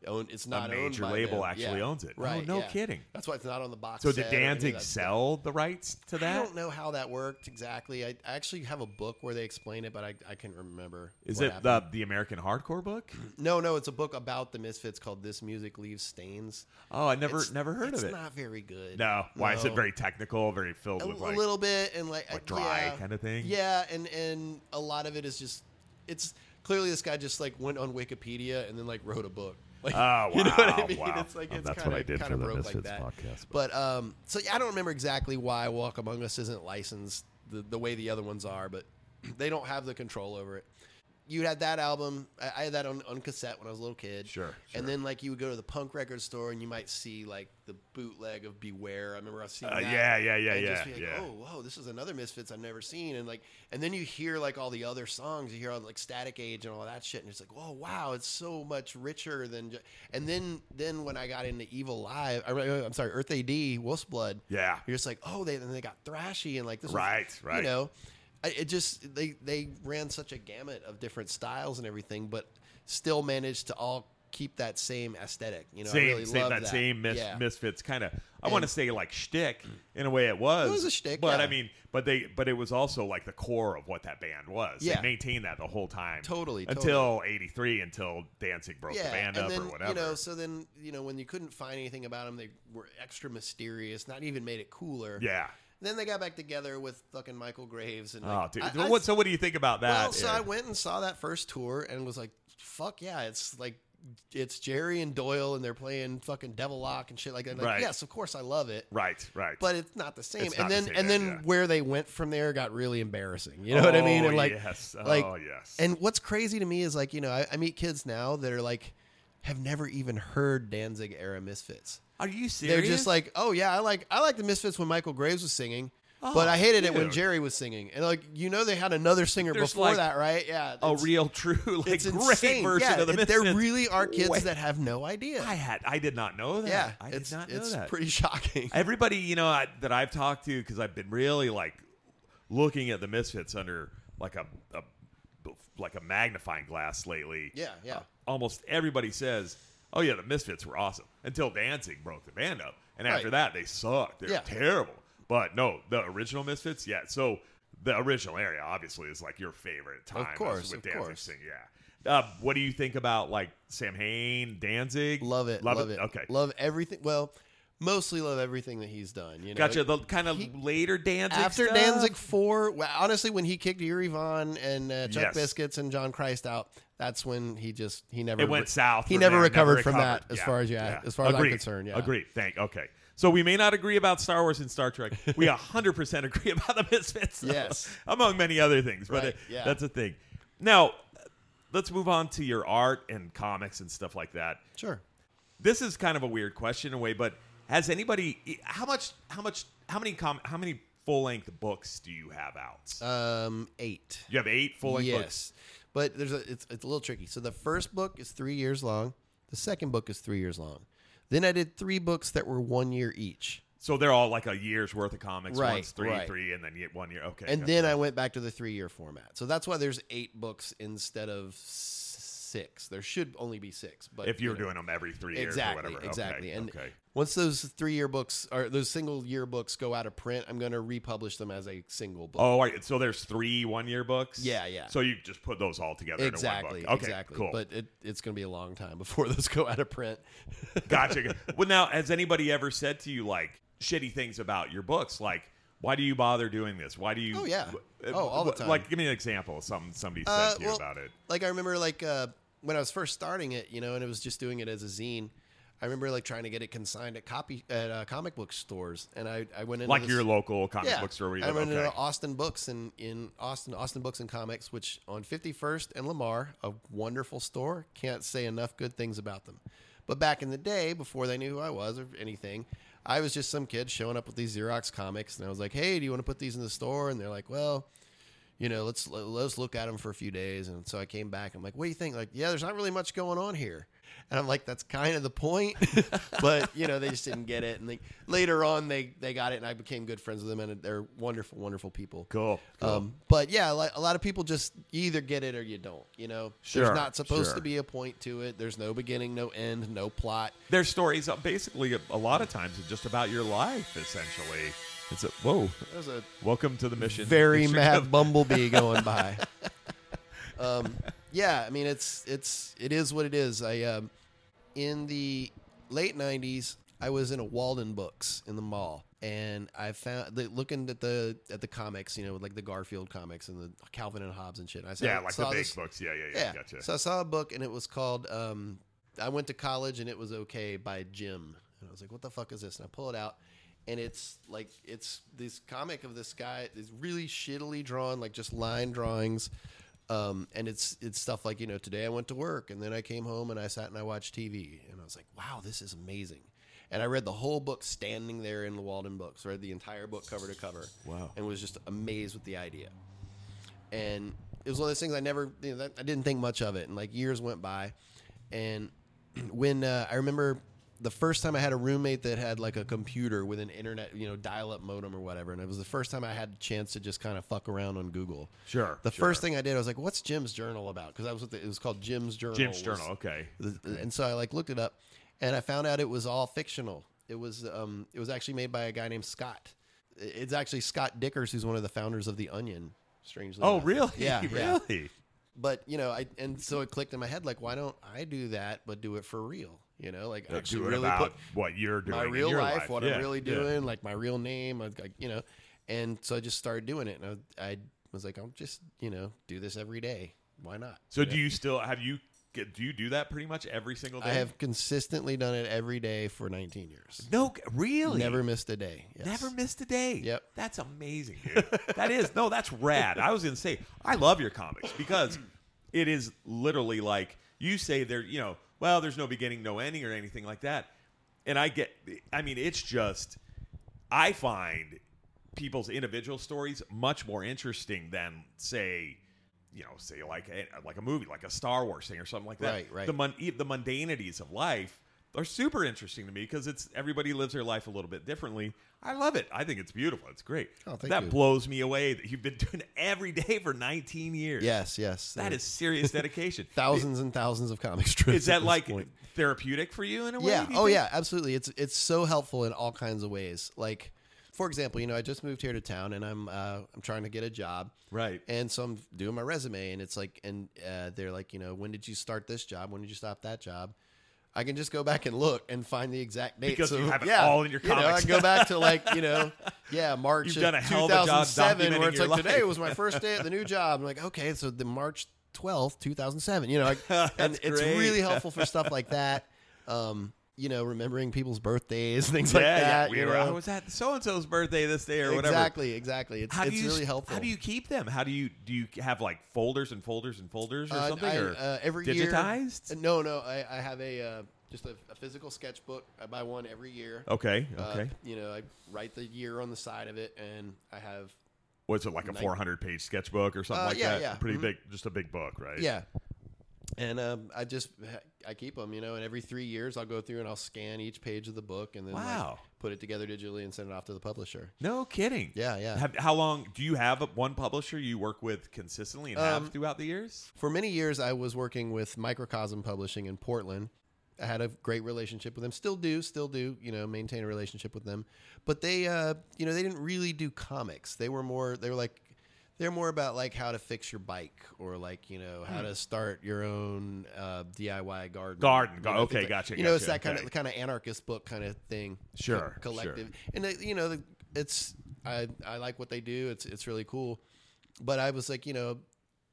owned. It's a not owned major label them. actually Yeah. owns it. Right? Oh, no yeah. kidding. That's why it's not on the box. So did Danzig sell the rights to that? I don't know how that worked exactly. I, actually have a book where they explain it, but I, I can't remember. Is it happened. the the American Hardcore book? [CLEARS THROAT] No, no, it's a book about the Misfits called "This Music Leaves Stains." Oh, I never It's- never heard of it. not very good. no, why is it very technical, very filled A, with like a little bit and like, like uh, dry yeah. kind of thing? Yeah, and and a lot of it is just it's clearly this guy just like went on Wikipedia and then like wrote a book. Like, Oh, [LAUGHS] you know what I wow, mean? wow. It's like it's that's kind what I of did kind for of the broke like that. podcast, But um, so yeah, I don't remember exactly why Walk Among Us isn't licensed the the way the other ones are, but [CLEARS THROAT] they don't have the control over it. You had that album. I, I had that on, on cassette when I was a little kid. Sure, sure. And then like you would go to the punk record store and you might see like the bootleg of Beware. I remember I seeing Uh, that. yeah, yeah, yeah, and yeah, Just be like, yeah. oh, whoa, this is another Misfits I've never seen. And like, and then you hear like all the other songs. You hear all like Static Age and all that shit, and it's like, oh wow, it's so much richer than. Ju-. And then then when I got into Evilive, I, I'm sorry, Earth AD, Wolf's Blood. Yeah. You're just like, oh, they and they got thrashy and like this. was- Right, right. You know, I, it just they they ran such a gamut of different styles and everything, but still managed to all keep that same aesthetic. You know, I same, really same love that, same mis- yeah. misfits kind of. I want to say like shtick in a way it was. It was a shtick, but I mean, but they, but it was also like the core of what that band was. Yeah. they maintained that the whole time, Totally, until '83, until Danzig broke yeah, the band and up then or whatever. you know, so then you know when you couldn't find anything about them, they were extra mysterious. Not even made it cooler. yeah. Then they got back together with fucking Michael Graves and Oh, like, dude. I- I- what, so what do you think about that? Well, so Yeah. I went and saw that first tour and was like, "Fuck yeah!" It's like it's Jerry and Doyle and they're playing fucking Devilock and shit like that. Like, Right. Yes, of course I love it. Right, right. But it's not the same. And not the then same, and then yeah. where they went from there got really embarrassing. You know what I oh, mean? Oh, And like yes. Oh, like- oh, yes. and what's crazy to me is like, you know, I, I meet kids now that are like have never even heard Danzig era Misfits. Are you serious? They're just like, oh yeah, I like I like the Misfits when Michael Graves was singing, Oh, but I hated it when. Jerry was singing. And like, you know, they had another singer There's before like that, right? Yeah, a real, true, [LAUGHS] like it's great insane. version yeah, of the it- there really are kids Wait. that have no idea. I had, I did not know that. yeah, I did not know it's that. pretty [LAUGHS] shocking. Everybody, you know, I, that I've talked to, because I've been really like looking at the Misfits under like a, a like a magnifying glass lately. Yeah, yeah. Uh, almost everybody says, "Oh yeah, the Misfits were awesome," until Danzig broke the band up, and after Right. that they sucked. They're Yeah. terrible. But no, the original Misfits, yeah. So the original area obviously is like your favorite time. Of course, with of Danzig course. singing. Yeah. Uh, what do you think about like Samhain, Danzig? love it, love, it. Okay, love everything. Well, mostly love everything that he's done. You know, Gotcha. The kind of He- later Danzig after stuff? Danzig four, honestly, when he kicked Eerie Von and uh, Chuck Yes. Biscuits and John Christ out, that's when he just he never It went south. He from never there, recovered from recovered. that, as Yeah, far as yeah, as far as I'm concerned. Yeah, Agreed. Thank. Okay. So we may not agree about Star Wars and Star Trek. [LAUGHS] We 100% agree about the Misfits. though, Yes. [LAUGHS] Among many other things, but Right, it- yeah. that's a thing. Now, let's move on to your art and comics and stuff like that. Sure. This is kind of a weird question in a way, but has anybody how much how much how many com, how many full-length books do you have out? Um, eight. you have 8 full-length yes, books. but there's a it's it's a little tricky. So the first book is three years long. The second book is three years long. Then I did three books that were one year each. So they're all like a year's worth of comics. Right, One's 3 right. 3 and then one year. Okay. and then I went back to the three year format. So that's why there's eight books instead of six. There should only be six. But if you're you know, doing them every three years exactly, or whatever. exactly, Okay, and okay. once those three year books or those single year books go out of print, I'm going to republish them as a single book. Oh, all right. So there's three one year books. Yeah, yeah. So you just put those all together. exactly, Into one book. Okay, exactly. Cool. But it, it's going to be a long time before [LAUGHS] those go out of print. [LAUGHS] gotcha. well, now has anybody ever said to you like shitty things about your books? Like, why do you bother doing this? Why do you? Oh, yeah. uh, Oh, all the time. Like, give me an example. of Something somebody said Uh, to you well, about it. like I remember like uh, when I was first starting it, you know, and it was just doing it as a zine. I remember like trying to get it consigned at copy at uh, comic book stores, and I, I went into Like this- your local comic yeah, book store. Where you I went Okay. into Austin Books and in Austin Austin Books and Comics, which on 51st and Lamar, a wonderful store. Can't say enough good things about them. But back in the day, before they knew who I was or anything, I was just some kid showing up with these Xerox comics, and I was like, "Hey, do you want to put these in the store?" And they're like, "Well." You know, let's let's look at them for a few days, and so I came back. I'm like, "What do you think?" Like, yeah, there's not really much going on here, and I'm like, "That's kind of the point," [LAUGHS] but you know, they just didn't get it. And they, later on, they they got it, and I became good friends with them, and they're wonderful, wonderful people. Cool. cool. Um, but yeah, a lot of people just either get it or you don't. You know, Sure, there's not supposed sure. to be a point to it. There's no beginning, no end, no plot. Their stories are basically a, a lot of times it's just about your life. Essentially, it's a whoa. There's a Welcome to the mission. very Mission mad of- bumblebee [LAUGHS] going by. um, yeah, I mean it's it's it is what it is. I um, in the late '90s, I was in a Waldenbooks in the mall, and I found the, looking at the at the comics, you know, like the Garfield comics and the Calvin and Hobbes and shit. I saw, Yeah, like the big this- books. Yeah, yeah, yeah. Yeah. Gotcha. So I saw a book and it was called um, I went to college and it was okay by Jim. And I was like, what the fuck is this? And I pull it out and it's like it's this comic of this guy, is really shittily drawn, like just line drawings. Um, and it's it's stuff like, you know, today I went to work and then I came home and I sat and I watched TV and I was like, wow, this is amazing. And I read the whole book standing there in the Waldenbooks, read the entire book cover to cover. Wow. And was just amazed with the idea and it was one of those things I never, you know, I didn't think much of it, and like years went by, and [CLEARS THROAT] when uh, I remember the first time I had a roommate that had like a computer with an internet, you know, dial-up modem or whatever, and it was the first time I had a chance to just kind of fuck around on Google. Sure. The sure. first thing I did, I was like, "What's Jim's journal about?" Because I was with the, it was called Jim's Journal. Jim's was- Journal. Okay. and so I like looked it up, and I found out it was all fictional. It was um, it was actually made by a guy named Scott. It's actually Scott Dikkers, who's one of the founders of the Onion. Strangely, Oh, enough. really? Yeah, [LAUGHS] yeah. really. But you know, I and so it clicked in my head like, why don't I do that, but do it for real? You know, like Uh, actually really put what you're doing my real your life, what Yeah, I'm really yeah. doing, like my real name, I- you know. And so I just started doing it, and I, I was like, I'll just you know do this every day. Why not? So do you still have you Do you do that pretty much every single day? I have consistently done it every day for 19 years. no, really, Never missed a day. Yes. Never missed a day. Yep. That's amazing, dude. that is no, that's rad. I was gonna say I love your comics because it is literally like you say there, you know, well, there's no beginning, no ending, or anything like that. And I get, I mean, it's just, I find people's individual stories much more interesting than say. You know, say like a, like a movie, like a Star Wars thing or something like that. Right, right. The mun- the mundanities of life are super interesting to me because it's everybody lives their life a little bit differently. I love it. I think it's beautiful. It's great. Oh, that you. blows me away that you've been [LAUGHS] doing it every day for 19 years. Yes, yes. That is serious dedication. [LAUGHS] thousands and thousands of comic strips. Is that like point. therapeutic for you in a way? Yeah. Oh think? yeah, absolutely. It's it's so helpful in all kinds of ways. Like, for example, you know, I just moved here to town and I'm uh, I'm trying to get a job. Right. And so I'm doing my resume, and it's like, and uh, they're like, you know, when did you start this job? When did you stop that job? I can just go back and look and find the exact dates. Because you have it yeah, all in your you know, I can go back to like, [LAUGHS] you know, yeah, March You've of done a hell of a job 2007, where it's like today life. was my first day at the new job. I'm like, okay, so the March 12th, 2007. You know, like, [LAUGHS] and That's it's really helpful for stuff like that. Um, you know, remembering people's birthdays, [LAUGHS] things Yeah, like yeah. We you were, know? I was at so and so's birthday this day or whatever. Exactly, exactly. It's, How do it's you really helpful. How do you keep them? How do you do you have like folders and folders and folders or Uh, something I, or uh, every year- digitized? No, no. I, I have a uh, just a, a physical sketchbook. I buy one every year. okay, Uh, okay. you know, I write the year on the side of it, and I have Was it like a 400 page sketchbook or something Uh, like yeah, that? yeah. Pretty Mhm. big, just a big book, right? yeah. And um, I just I keep them, you know, and every three years I'll go through and I'll scan each page of the book and then like, Wow. put it together digitally and send it off to the publisher. No kidding. Yeah, yeah. Have, how long do you have one publisher you work with consistently and have Um, throughout the years? For many years, I was working with Microcosm Publishing in Portland. I had a great relationship with them. Still do, still do. You know, maintain a relationship with them. But they, uh, you know, they didn't really do comics. They were more. They were like, they're more about like how to fix your bike or like you know how to start your own uh, DIY garden. Garden, You know, okay, things like- gotcha, You know, it's gotcha, that kind okay. of kind of anarchist book kind of thing. Sure, co- collective. And they, you know, the- it's I I like what they do. It's it's really cool. But I was like, you know,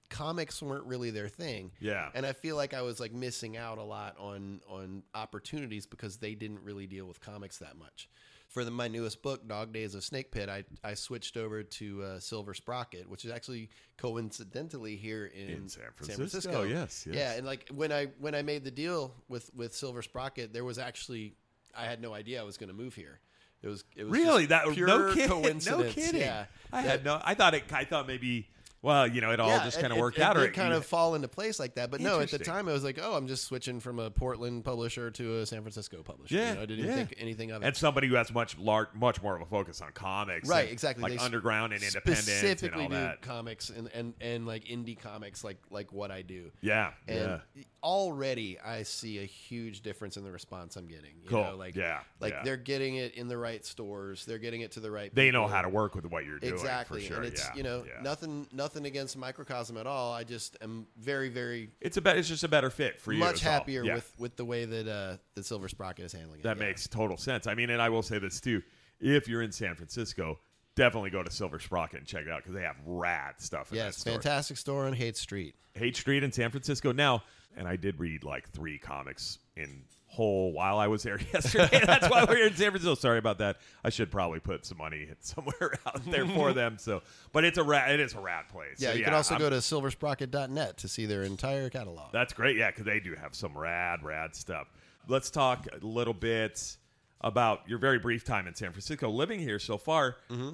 comics weren't really their thing. Yeah. And I feel like I was like missing out a lot on on opportunities because they didn't really deal with comics that much. For the, my newest book, Dog Days of Snakepit, I, I switched over to uh, Silver Sprocket, which is actually coincidentally here in, In San Francisco, yes, yes. Yeah, and like when I when I made the deal with with Silver Sprocket, there was actually I had no idea I was going to move here. It was it was Really? That pure [LAUGHS] no kidding. No kidding. Yeah, I That- had no. I thought it. I thought maybe. Well, you know, it all yeah, just kind of worked it out. did or kind of fall into place like that. But no, at the time I was like, oh, I'm just switching from a Portland publisher to a San Francisco publisher. Yeah, you know, I didn't yeah. think anything of it. and somebody who has much large, much more of a focus on comics, Right, and, exactly. like They underground and independent and specifically all do that. comics and, and, and like indie comics like like what I do. Yeah, And yeah. already I see a huge difference in the response I'm getting. You Cool. know, like Yeah, like yeah. they're getting it in the right stores. They're getting it to the right. They know how to work with what you're doing. exactly, for sure. and it's you know yeah. nothing nothing against microcosm at all. I just am very very It's a bet. It's just a better fit for you. much is all. happier Yeah. with with the way that uh that Silver Sprocket is handling it. That Yeah. makes total sense. I mean, and I will say this too: if you're in San Francisco, definitely go to Silver Sprocket and check it out because they have rad stuff. In that Yes, store. fantastic store on Haight Street. Haight Street in San Francisco now, and I did read like three comics in whole while I was there [LAUGHS] yesterday. [LAUGHS] That's why we're in San Francisco. Sorry about that. I should probably put some money [LAUGHS] somewhere out there for them. So, but it's a rad. It is a rad place. Yeah, So, you can also I'm- go to silversprocket.net to see their entire catalog. That's great. Yeah, because they do have some rad, rad stuff. Let's talk a little bit about your very brief time in San Francisco, living here so far. Mm-hmm.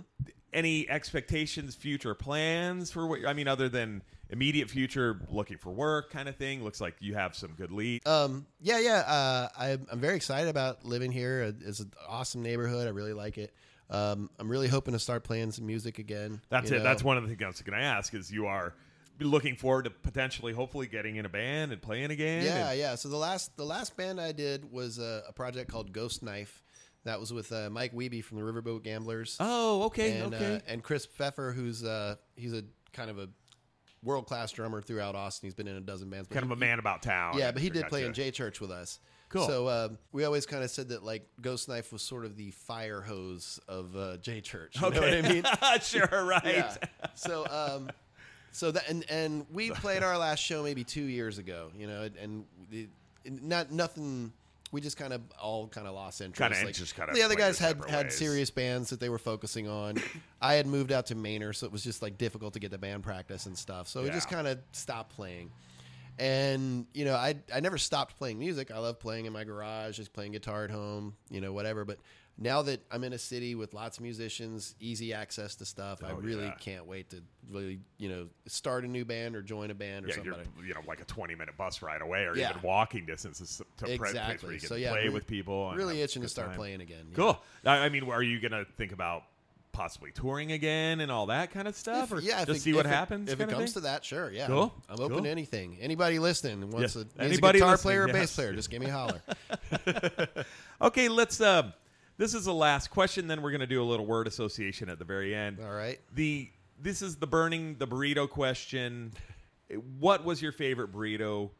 Any expectations, future plans for what? I mean, other than immediate future, looking for work, kind of thing. Looks like you have some good lead. Um, yeah, yeah. Uh, I, I'm very excited about living here. It's an awesome neighborhood. I really like it. Um, I'm really hoping to start playing some music again. That's it. know. That's one of the things I was going to ask. Is you are looking forward to potentially, hopefully, getting in a band and playing again. Yeah, yeah. So the last the last band I did was a, a project called Ghost Knife. That was with uh, Mike Wiebe from the Riverboat Gamblers. Oh, okay, and, okay. Uh, and Chris Pfeffer, who's uh, he's a kind of a world class drummer throughout Austin. He's been in a dozen bands. kind of a man about town. Yeah, but he did Gotcha. play in J Church with us. Cool. So um, we always kind of said that like Ghost Knife was sort of the fire hose of uh, J Church. You know what I mean? [LAUGHS] sure, [LAUGHS] right. Yeah. So um, so that and and we played our last show maybe two years ago. You know, and, and not nothing. We just kind of all kind of lost interest. Kinda like, just kinda the other guys had had ways. serious bands that they were focusing on. [COUGHS] I had moved out to Manor, so it was just like difficult to get the band practice and stuff. So we just kind of stopped playing. And you know, I I never stopped playing music. I love playing in my garage, just playing guitar at home, you know, whatever. But now that I'm in a city with lots of musicians, easy access to stuff, I Oh, really yeah. can't wait to really, you know, start a new band or join a band or Yeah, something. you know like a 20 minute bus ride away, or Yeah. even walking distances to place where Exactly. you can So, yeah, play really- with people. and really itching to start time. playing again. Cool. I I mean, are you gonna think about possibly touring again and all that kind of stuff, or yeah, if just it- see what it- happens? If it comes to that, sure, yeah. Cool. I'm open Cool. to anything. Anybody listening wants Yeah. a, Anybody a guitar player or bass player, just give me a holler. [LAUGHS] Okay, let's. Um, this is the last question. Then we're gonna do a little word association at the very end. All right. The this is the burning the burrito question. What was your favorite burrito?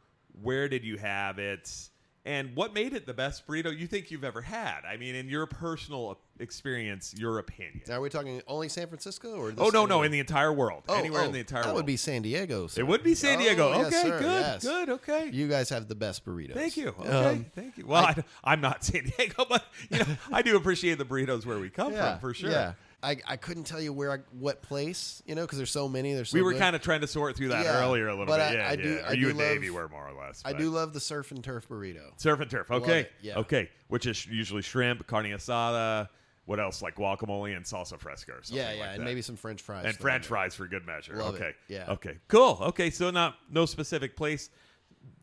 Where did you have it? And what made it the best burrito you think you've ever had? I mean, in your personal experience, your opinion. Now, are we talking only San Francisco or? This Oh no, no, in the entire world, Oh, anywhere in oh, the entire that world. That would be San Diego. sir. It would be San Diego. Oh, yes, okay, sir, good, yes. good, okay. You guys have the best burritos. Thank you. Okay, Um, thank you. Well, I, I- am not San Diego, [LAUGHS] but you know, I do appreciate the burritos where we come yeah, from for sure. Yeah, I, I couldn't tell you where I, what place, you know, because there's so many. There's so we were kind of trying to sort through that Yeah, earlier a little but bit. I- yeah, I do- yeah. I you do and love- You were more or less. I do love the surf and turf burrito. surf and turf. Okay, yeah. okay. Which is usually shrimp, carne asada. What else? Like guacamole and salsa fresca. Or something Yeah, like yeah, and maybe some French fries. and French fries for good measure. Love it. okay, Yeah. Okay, cool. Okay, so not no specific place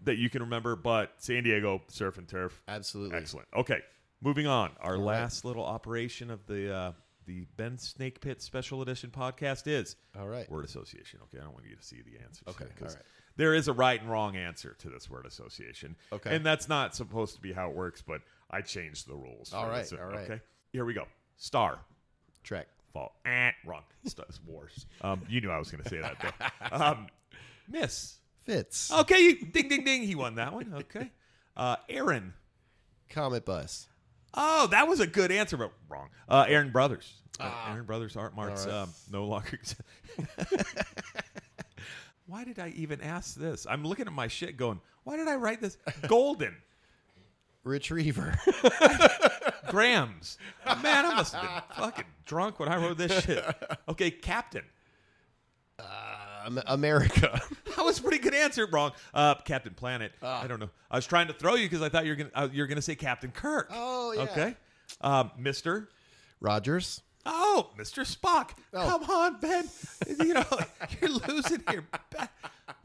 that you can remember, but San Diego surf and turf. Absolutely. Excellent. Okay, moving on. Our right. last little operation of the uh, the Ben Snakepit Special Edition podcast is All right. word association. Okay, I don't want you to see the answers. Okay, all right. There is a right and wrong answer to this word association. Okay. and that's not supposed to be how it works, but I changed the rules. All right. All right. Okay, here we go. Star. Trek. Fault. Eh, wrong. Star Wars. Um, you knew I was going to say that. Though. [LAUGHS] Um, miss. Fitz. Okay, you, ding, ding, ding. He won that one. Okay. Uh, Aaron. Cometbus. Oh, that was a good answer, but wrong. Uh, Aaron Brothers. Uh, Ah. Aaron Brothers Art Marts All right. um, no longer. [LAUGHS] why did I even ask this? I'm looking at my shit going, why did I write this? [LAUGHS] Golden. Retriever. [LAUGHS] Grams. Man, I must have been fucking drunk when I wrote this shit. Okay, Captain. Um, America. That was a pretty good answer. Wrong. Uh, Captain Planet. Ah. I don't know. I was trying to throw you because I thought you were gonna uh, you're gonna say Captain Kirk. Oh, yeah. Okay. Um, Mister. Rogers. Oh, Mr. Spock. Oh. Come on, Ben. You know, [LAUGHS] you're losing here.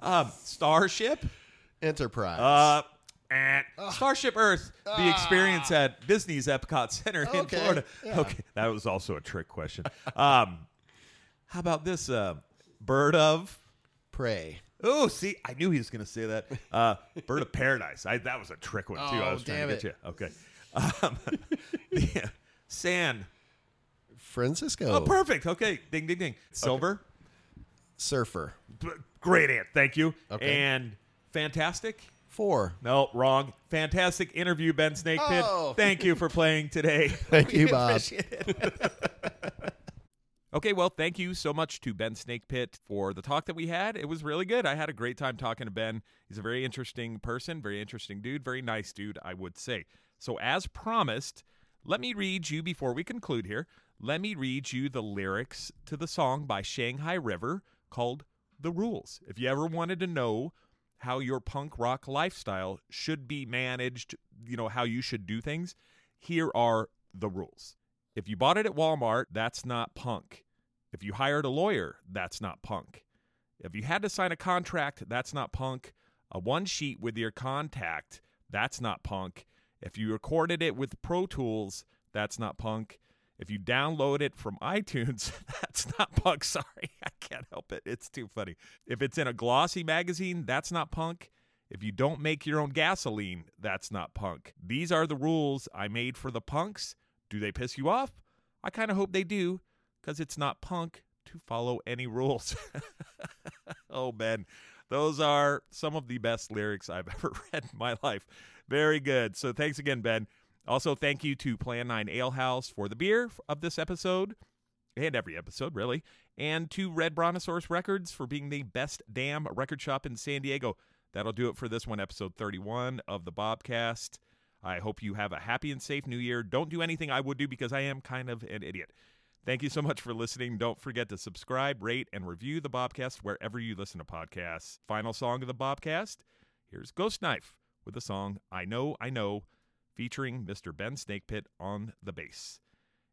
Um, Starship. Enterprise. Uh, and Starship Earth. The experience at Disney's Epcot Center in Ah. Okay, Florida. yeah. Okay, that was also a trick question. Um, how about this? Uh, bird of. Prey. Oh, see, I knew he was going to say that. [LAUGHS] Uh, bird of paradise. I, that was a trick one too. I Oh, was trying damn to get it. you. Okay. Um, [LAUGHS] yeah. Sand. Francisco. Oh, perfect. Okay. Ding, ding, ding. Silver. Surfer. B- Great ant. Thank you. Okay. And fantastic. Four. No, wrong. Fantastic interview, Ben Snakepit. Oh. Thank you for playing today. [LAUGHS] Thank you, Bob. appreciate it. Okay, well, thank you so much to Ben Snakepit for the talk that we had. It was really good. I had a great time talking to Ben. He's a very interesting person, very interesting dude, very nice dude, I would say. So, as promised, let me read you before we conclude here. Let me read you the lyrics to the song by Shanghai River called The Rules. If you ever wanted to know how your punk rock lifestyle should be managed, you know, how you should do things, here are the rules. If you bought it at Walmart, that's not punk. If you hired a lawyer, that's not punk. If you had to sign a contract, that's not punk. A one sheet with your contact, that's not punk. If you recorded it with Pro Tools, that's not punk. If you download it from [LAUGHS] iTunes, that's not punk. Sorry, [LAUGHS] I can't help it. It's too funny. If it's in a glossy magazine, that's not punk. If you don't make your own gasoline, that's not punk. These are the rules I made for the punks. Do they piss you off? I kind of hope they do, because it's not punk to follow any rules. [LAUGHS] oh, Ben, those are some of the best lyrics I've [LAUGHS] ever read in my life. Very good. So thanks again, Ben. Also, thank you to Plan 9 Ale House for the beer of this episode. and every episode, really, and to Red Brontosaurus Records for being the best damn record shop in San Diego. That'll do it for this one, episode 31 of the Bobcast. I hope you have a happy and safe new year. Don't do anything I would do because I am kind of an idiot. Thank you so much for listening. Don't forget to subscribe, rate, and review the Bobcast wherever you listen to podcasts. Final song of the Bobcast here's Ghost Knife with the song I Know, I Know, featuring Mr. Ben Snakepit on the bass.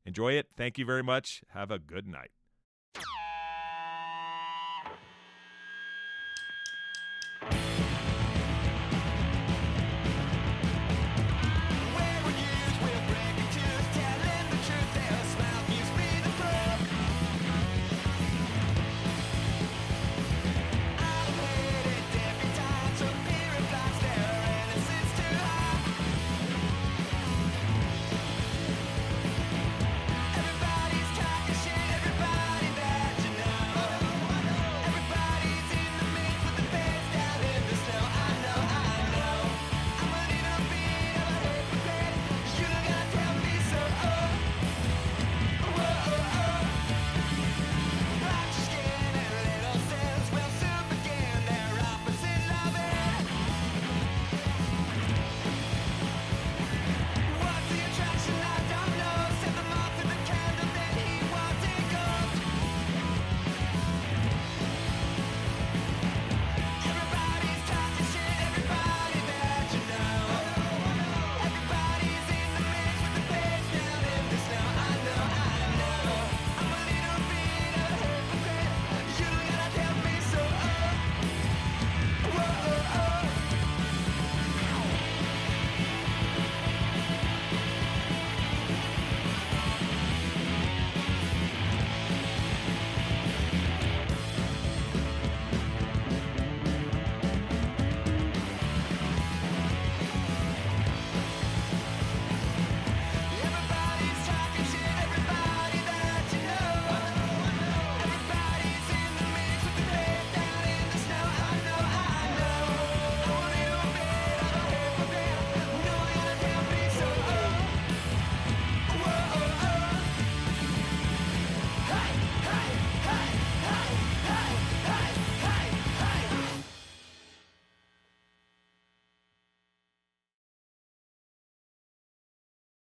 Enjoy it. Thank you very much. Have a good night.